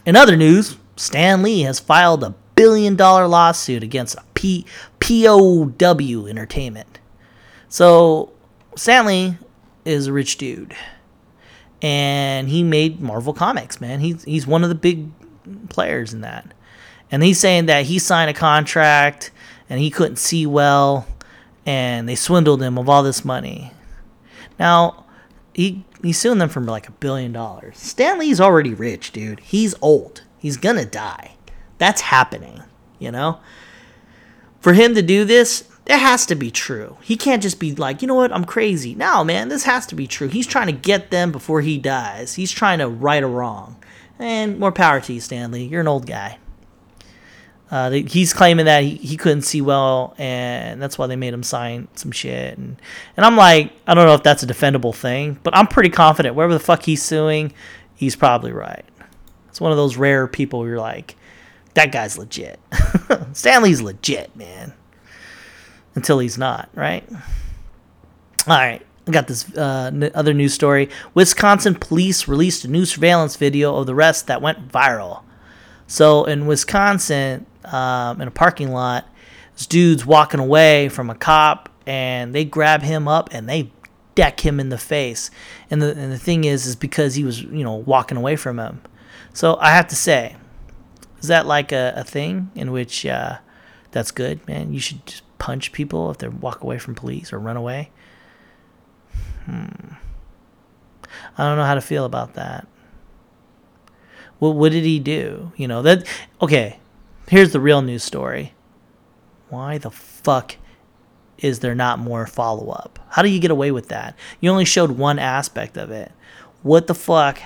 in other news, Stan Lee has filed a billion dollar lawsuit against P- POW Entertainment. So, Stan Lee is a rich dude. And he made Marvel Comics, man. He's, he's one of the big players in that. And he's saying that he signed a contract and he couldn't see well and they swindled him of all this money. Now, he he's suing them for like a billion dollars. Stan Lee's already rich, dude. He's old. He's gonna die. That's happening, you know? For him to do this, it has to be true. He can't just be like, you know what, I'm crazy. No, man, this has to be true. He's trying to get them before he dies. He's trying to right a wrong. And more power to you, Stan Lee. You're an old guy. Uh, he's claiming that he, he couldn't see well, and that's why they made him sign some shit. And, and I'm like, I don't know if that's a defendable thing, but I'm pretty confident wherever the fuck he's suing, he's probably right. It's one of those rare people where you're like, that guy's legit. <laughs> Stan Lee's legit, man. Until he's not, right? All right. I got this uh, other news story. Wisconsin police released a new surveillance video of the arrest that went viral. So in Wisconsin, um, in a parking lot. This dude's walking away from a cop, and they grab him up and they deck him in the face. And the and the thing is, is because he was you know walking away from him. So I have to say, is that like a, a thing in which uh, that's good, man? You should just punch people if they walk away from police or run away. Hmm. I don't know how to feel about that. What what did he do? You know that okay. Here's the real news story. Why the fuck is there not more follow up? How do you get away with that? You only showed one aspect of it. What the fuck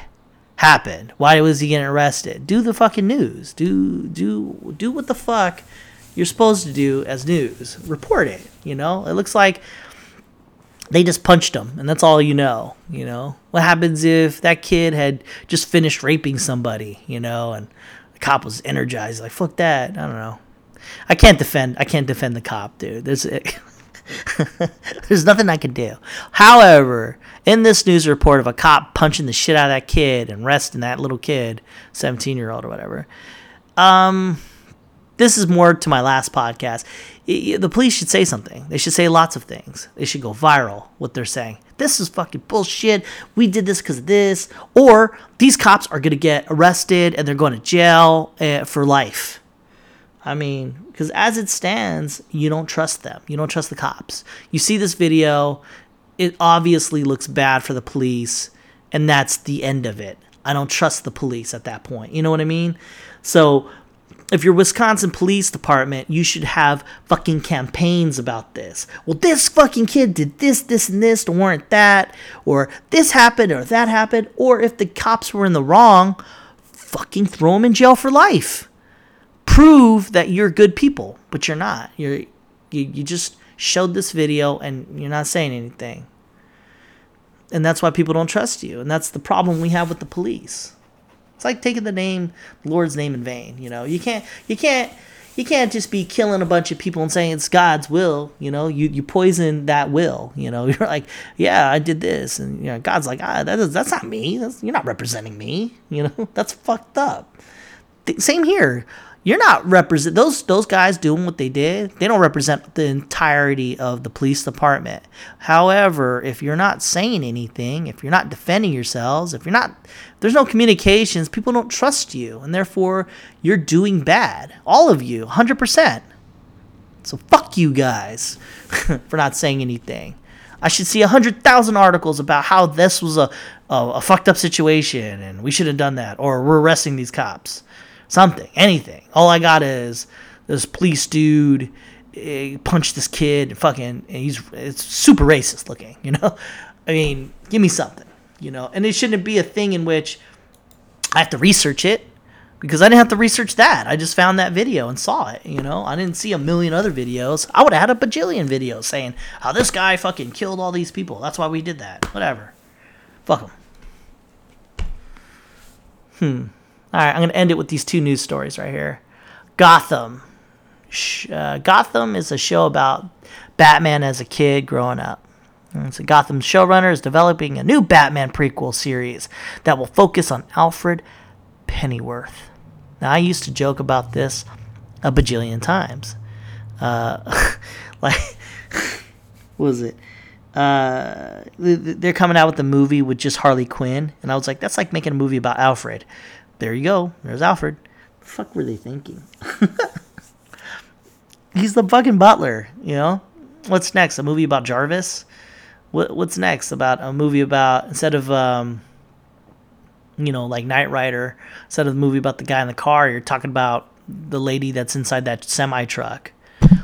happened? Why was he getting arrested? Do the fucking news. Do do do what the fuck you're supposed to do as news. Report it, you know? It looks like they just punched him and that's all you know, you know? What happens if that kid had just finished raping somebody, you know, and the cop was energized, like fuck that. I don't know. I can't defend. I can't defend the cop, dude. There's <laughs> there's nothing I can do. However, in this news report of a cop punching the shit out of that kid and arresting that little kid, 17 year old or whatever, um, this is more to my last podcast. The police should say something. They should say lots of things. They should go viral. What they're saying this is fucking bullshit. We did this because of this. Or these cops are going to get arrested and they're going to jail uh, for life. I mean, because as it stands, you don't trust them. You don't trust the cops. You see this video, it obviously looks bad for the police. and that's the end of it. I don't trust the police at that point. You know what I mean? So if you're Wisconsin Police Department, you should have fucking campaigns about this. Well, this fucking kid did this, this, and this to warrant that, or this happened, or that happened, or if the cops were in the wrong, fucking throw them in jail for life. Prove that you're good people, but you're not. You're you, you just showed this video and you're not saying anything. And that's why people don't trust you. And that's the problem we have with the police. It's like taking the name, Lord's name in vain. You know, you can't, you can't, you can't just be killing a bunch of people and saying it's God's will. You know, you you poison that will. You know, <laughs> you're like, yeah, I did this, and you know, God's like, ah, that is, that's not me. That's, you're not representing me. You know, <laughs> that's fucked up. Th- same here you're not represent those those guys doing what they did they don't represent the entirety of the police department. However if you're not saying anything if you're not defending yourselves if you're not there's no communications people don't trust you and therefore you're doing bad. All of you 100% so fuck you guys <laughs> for not saying anything. I should see 100,000 articles about how this was a, a, a fucked up situation and we should have done that or we're arresting these cops something, anything. All I got is this police dude eh, punched this kid. and Fucking, he's it's super racist looking. You know, <laughs> I mean, give me something. You know, and it shouldn't be a thing in which I have to research it because I didn't have to research that. I just found that video and saw it. You know, I didn't see a million other videos. I would have had a bajillion videos saying how this guy fucking killed all these people. That's why we did that. Whatever. Fuck him. Hmm. All right, I'm going to end it with these two news stories right here. Gotham. Uh, Gotham is a show about Batman as a kid growing up. So Gotham showrunner is developing a new Batman prequel series that will focus on Alfred Pennyworth. Now, I used to joke about this a bajillion times. Uh, <laughs> like, <laughs> what was it? Uh, they're coming out with a movie with just Harley Quinn, and I was like, that's like making a movie about Alfred there you go. There's Alfred. The fuck were they thinking? <laughs> He's the fucking butler, you know? What's next? A movie about Jarvis? What, what's next about a movie about, instead of, um, you know, like Knight Rider, instead of the movie about the guy in the car, you're talking about the lady that's inside that semi truck.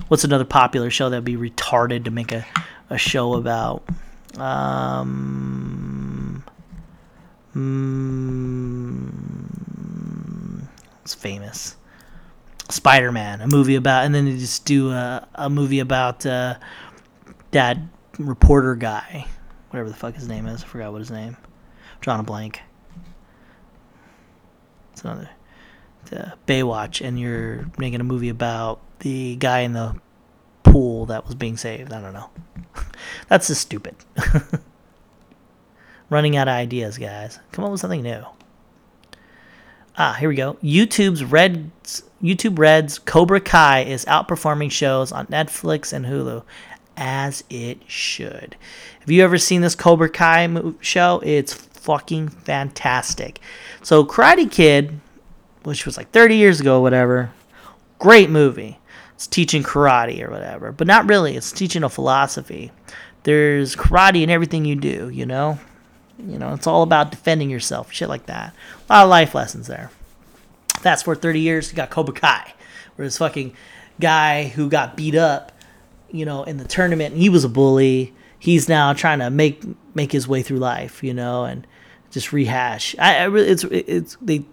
What's another popular show that'd be retarded to make a, a show about? Um, mm, it's famous. Spider Man, a movie about, and then they just do a, a movie about uh, that reporter guy, whatever the fuck his name is. I forgot what his name. I'm drawing a blank. It's another the Baywatch, and you're making a movie about the guy in the pool that was being saved. I don't know. <laughs> That's just stupid. <laughs> running out of ideas, guys. Come up with something new. Ah, here we go. YouTube's Reds, YouTube Reds Cobra Kai is outperforming shows on Netflix and Hulu, as it should. Have you ever seen this Cobra Kai show? It's fucking fantastic. So Karate Kid, which was like 30 years ago, whatever, great movie. It's teaching karate or whatever, but not really. It's teaching a philosophy. There's karate in everything you do, you know. You know, it's all about defending yourself, shit like that. A lot of life lessons there. Fast forward 30 years, you got Cobra Kai, where this fucking guy who got beat up, you know, in the tournament, he was a bully. He's now trying to make make his way through life, you know, and just rehash. I, I really, it's it's they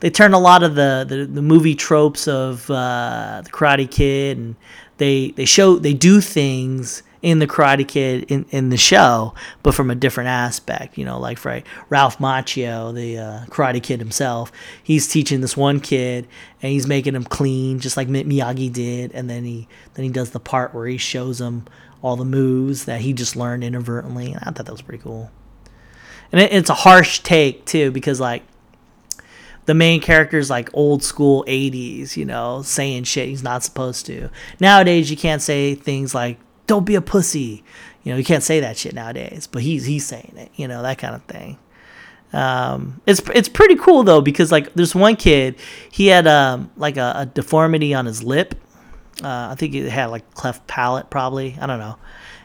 they turn a lot of the, the, the movie tropes of uh, the Karate Kid, and they they show they do things in the Karate Kid in, in the show, but from a different aspect. You know, like for Ralph Macchio, the uh, Karate Kid himself, he's teaching this one kid and he's making him clean, just like Miyagi did, and then he then he does the part where he shows him all the moves that he just learned inadvertently. I thought that was pretty cool. And it, it's a harsh take too, because like the main character's like old school 80s, you know, saying shit he's not supposed to. Nowadays, you can't say things like don't be a pussy. You know, you can't say that shit nowadays, but he's he's saying it. You know, that kind of thing. Um, it's it's pretty cool though because like there's one kid he had um like a, a deformity on his lip. Uh, I think he had like cleft palate probably. I don't know,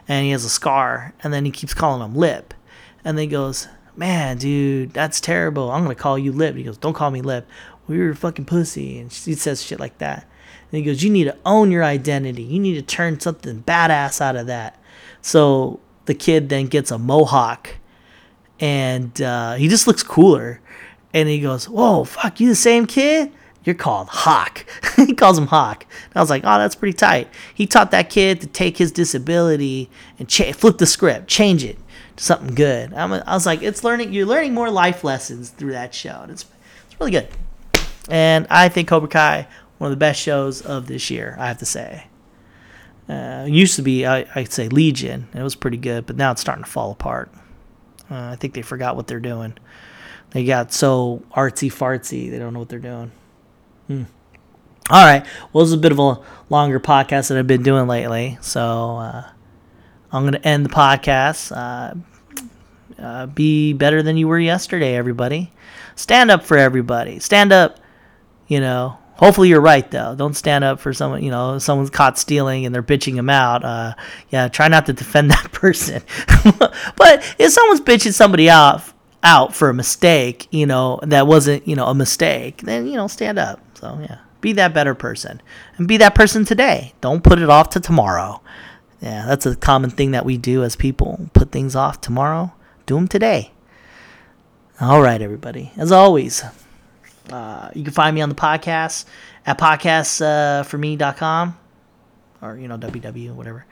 and he has a scar, and then he keeps calling him lip, and then he goes, man, dude, that's terrible. I'm gonna call you Lip. He goes, don't call me Lip. Well, you're a fucking pussy. And she says shit like that. And he goes, you need to own your identity. You need to turn something badass out of that. So the kid then gets a mohawk, and uh, he just looks cooler. And he goes, whoa, fuck, you the same kid? You're called Hawk. <laughs> he calls him Hawk. And I was like, oh, that's pretty tight. He taught that kid to take his disability and cha- flip the script, change it to something good. I'm, I was like, it's learning. You're learning more life lessons through that show, and it's it's really good. And I think Cobra Kai one of the best shows of this year. I have to say. Uh, used to be, I, I'd say Legion. It was pretty good, but now it's starting to fall apart. Uh, I think they forgot what they're doing. They got so artsy fartsy. They don't know what they're doing. Hmm. All right. Well, this is a bit of a longer podcast that I've been doing lately. So uh, I'm going to end the podcast. Uh, uh, be better than you were yesterday, everybody. Stand up for everybody. Stand up, you know. Hopefully you're right though. Don't stand up for someone, you know, someone's caught stealing and they're bitching him out. Uh, yeah, try not to defend <laughs> that person. <laughs> but if someone's bitching somebody out out for a mistake, you know, that wasn't, you know, a mistake, then, you know, stand up. So, yeah. Be that better person. And be that person today. Don't put it off to tomorrow. Yeah, that's a common thing that we do as people. Put things off tomorrow. Do them today. All right, everybody. As always, uh, you can find me on the podcast at podcastforme.com uh, or, you know, www, whatever.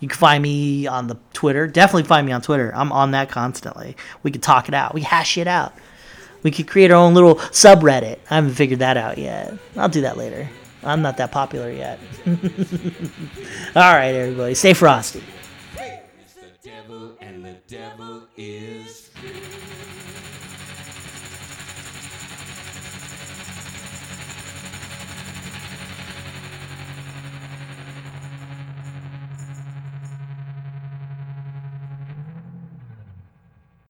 You can find me on the Twitter. Definitely find me on Twitter. I'm on that constantly. We could talk it out. We hash it out. We could create our own little subreddit. I haven't figured that out yet. I'll do that later. I'm not that popular yet. <laughs> All right, everybody. Stay frosty. Hey,